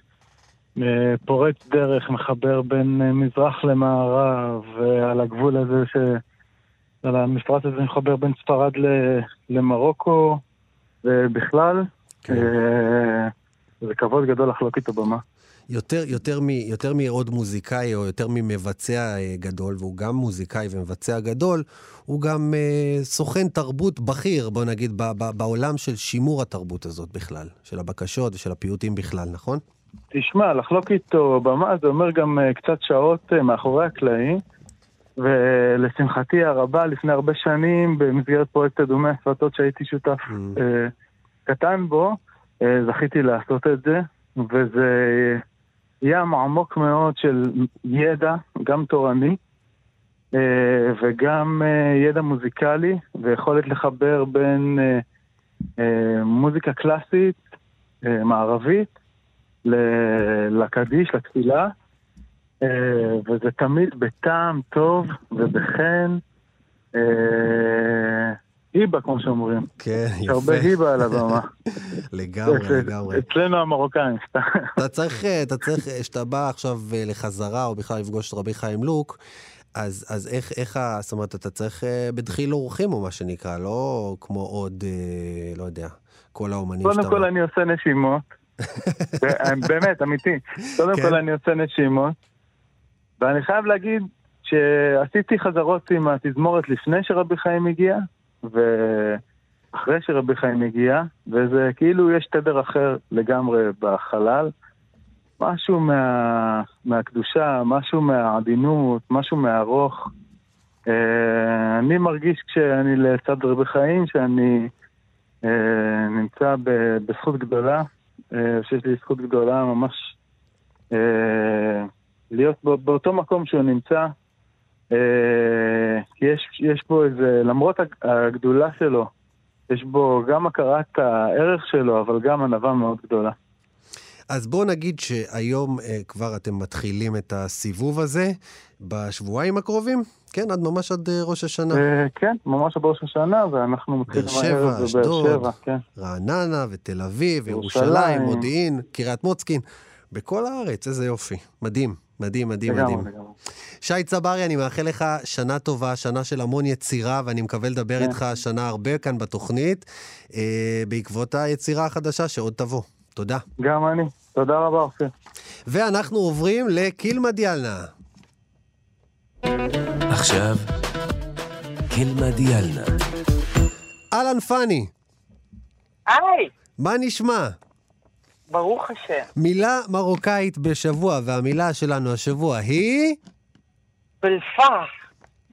[SPEAKER 10] פורץ דרך, מחבר בין אה, מזרח למערב, ועל הגבול הזה ש... על המפרץ הזה מחבר בין ספרד ל... למרוקו, ובכלל,
[SPEAKER 1] כן.
[SPEAKER 10] אה, זה כבוד גדול לחלוק איתו במה.
[SPEAKER 1] יותר, יותר, מ, יותר מעוד מוזיקאי או יותר ממבצע אה, גדול, והוא גם מוזיקאי ומבצע גדול, הוא גם אה, סוכן תרבות בכיר, בוא נגיד, ב, ב, בעולם של שימור התרבות הזאת בכלל, של הבקשות ושל הפיוטים בכלל, נכון?
[SPEAKER 10] תשמע, לחלוק איתו במה זה אומר גם אה, קצת שעות אה, מאחורי הקלעים. ולשמחתי הרבה, לפני הרבה שנים, במסגרת פרויקט אדומי השפתות שהייתי שותף אה, קטן בו, אה, זכיתי לעשות את זה, וזה ים עמוק מאוד של ידע, גם תורני, אה, וגם ידע מוזיקלי, ויכולת לחבר בין מוזיקה קלאסית, מערבית, לקדיש, לתפילה, אה, וזה תמיד בטעם טוב ובחן. אה, היבה, כמו שאומרים.
[SPEAKER 1] כן,
[SPEAKER 10] יש הרבה
[SPEAKER 1] יפה.
[SPEAKER 10] היבה על הבמה.
[SPEAKER 1] לגמרי, לגמרי.
[SPEAKER 10] אצלנו המרוקאים.
[SPEAKER 1] אתה צריך, אה, אתה צריך, כשאתה בא עכשיו לחזרה, או בכלל לפגוש את רבי חיים לוק, אז, אז איך, איך, זאת אומרת, אתה צריך בדחיל אורחים, או מה שנקרא, לא כמו עוד, לא יודע, כל האומנים
[SPEAKER 10] קודם
[SPEAKER 1] שאתה...
[SPEAKER 10] כל אני עושה נשימות. באמת, אמיתי. קודם
[SPEAKER 1] כן.
[SPEAKER 10] כל אני עושה נשימות. ואני חייב להגיד שעשיתי חזרות עם התזמורת לפני שרבי חיים הגיע, ואחרי שרבי חיים הגיע, וזה כאילו יש תדר אחר לגמרי בחלל. משהו מה, מהקדושה, משהו מהעדינות, משהו מהארוך. אה, אני מרגיש כשאני לצד רבי חיים שאני אה, נמצא ב, בזכות גדולה, שיש לי זכות גדולה ממש אה, להיות בא, באותו מקום שהוא נמצא, אה, יש, יש בו איזה, למרות הג- הגדולה שלו, יש בו גם הכרת הערך שלו, אבל גם ענווה מאוד גדולה.
[SPEAKER 1] אז בואו נגיד שהיום אה, כבר אתם מתחילים את הסיבוב הזה בשבועיים הקרובים, כן, עד ממש עד אה, ראש השנה.
[SPEAKER 10] אה, כן, ממש בראש השנה, ואנחנו מתחילים הערב בבאר
[SPEAKER 1] אשדוד,
[SPEAKER 10] שבע, כן.
[SPEAKER 1] רעננה ותל אביב,
[SPEAKER 10] ירושלים.
[SPEAKER 1] ירושלים, מודיעין, קריית מוצקין, בכל הארץ, איזה יופי. מדהים, מדהים, מדהים,
[SPEAKER 10] לגמרי,
[SPEAKER 1] מדהים.
[SPEAKER 10] לגמרי.
[SPEAKER 1] שי צברי, אני מאחל לך שנה טובה, שנה של המון יצירה, ואני מקווה לדבר
[SPEAKER 10] כן.
[SPEAKER 1] איתך שנה הרבה כאן בתוכנית, אה, בעקבות היצירה החדשה שעוד תבוא. תודה.
[SPEAKER 10] גם אני. תודה רבה, אופיר.
[SPEAKER 1] ואנחנו עוברים לקילמה דיאלנה.
[SPEAKER 11] עכשיו, קלמה דיאלנה.
[SPEAKER 1] אהלן פאני,
[SPEAKER 12] היי,
[SPEAKER 1] מה נשמע?
[SPEAKER 12] ברוך השם.
[SPEAKER 1] מילה מרוקאית בשבוע, והמילה שלנו השבוע היא...
[SPEAKER 12] בלפח,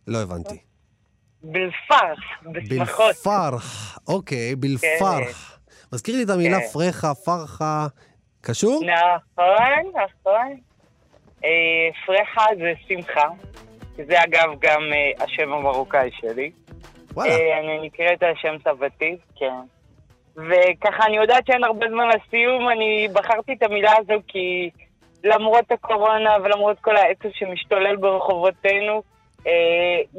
[SPEAKER 1] לא הבנתי.
[SPEAKER 12] בלפח, בשמחות.
[SPEAKER 1] בלפרח, אוקיי, בלפרח. מזכיר לי את המילה
[SPEAKER 12] כן.
[SPEAKER 1] פרחה, פרחה. קשור?
[SPEAKER 12] נכון, נכון. אה, פרחה זה שמחה. זה אגב גם אה, השם המרוקאי שלי.
[SPEAKER 1] וואלה.
[SPEAKER 12] אה, אני נקראת על שם סבתי, כן. וככה אני יודעת שאין הרבה זמן לסיום, אני בחרתי את המילה הזו כי למרות הקורונה ולמרות כל העצב שמשתולל ברחובותינו,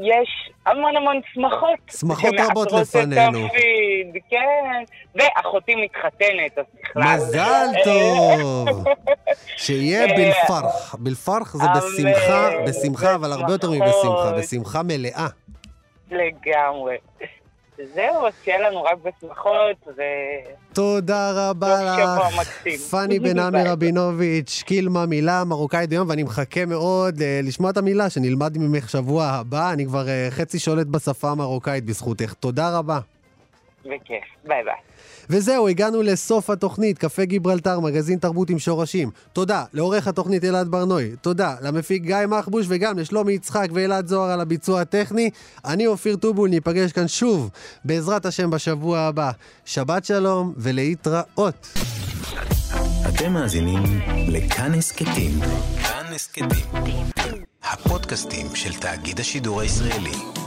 [SPEAKER 12] יש המון המון שמחות.
[SPEAKER 1] שמחות רבות לפנינו.
[SPEAKER 12] את הפיד, כן. ואחותי מתחתנת, אז בכלל.
[SPEAKER 1] מזל טוב. שיהיה
[SPEAKER 12] אה,
[SPEAKER 1] בלפרח. בלפרח זה בשמחה, בשמחה, אבל הרבה יותר. מבשמחה, בשמחה מלאה.
[SPEAKER 12] לגמרי. זהו, אז שיהיה לנו רק בשמחות, ו...
[SPEAKER 1] תודה רבה לך. פאני בן עמי. רבינוביץ', קילמה, מילה מרוקאית ביום, ואני מחכה מאוד אה, לשמוע את המילה, שנלמד ממך שבוע הבא. אני כבר אה, חצי שולט בשפה המרוקאית בזכותך. תודה רבה.
[SPEAKER 12] בכיף. bye bye.
[SPEAKER 1] וזהו, הגענו לסוף התוכנית, קפה גיברלטר, מגזין תרבות עם שורשים. תודה לעורך התוכנית אלעד ברנוי, תודה למפיק גיא מחבוש וגם לשלומי יצחק ואלעד זוהר על הביצוע הטכני. אני אופיר טובול, ניפגש כאן שוב, בעזרת השם בשבוע הבא. שבת שלום ולהתראות.
[SPEAKER 11] אתם מאזינים לכאן הסכתים. כאן הסכתים. הפודקאסטים של תאגיד השידור הישראלי.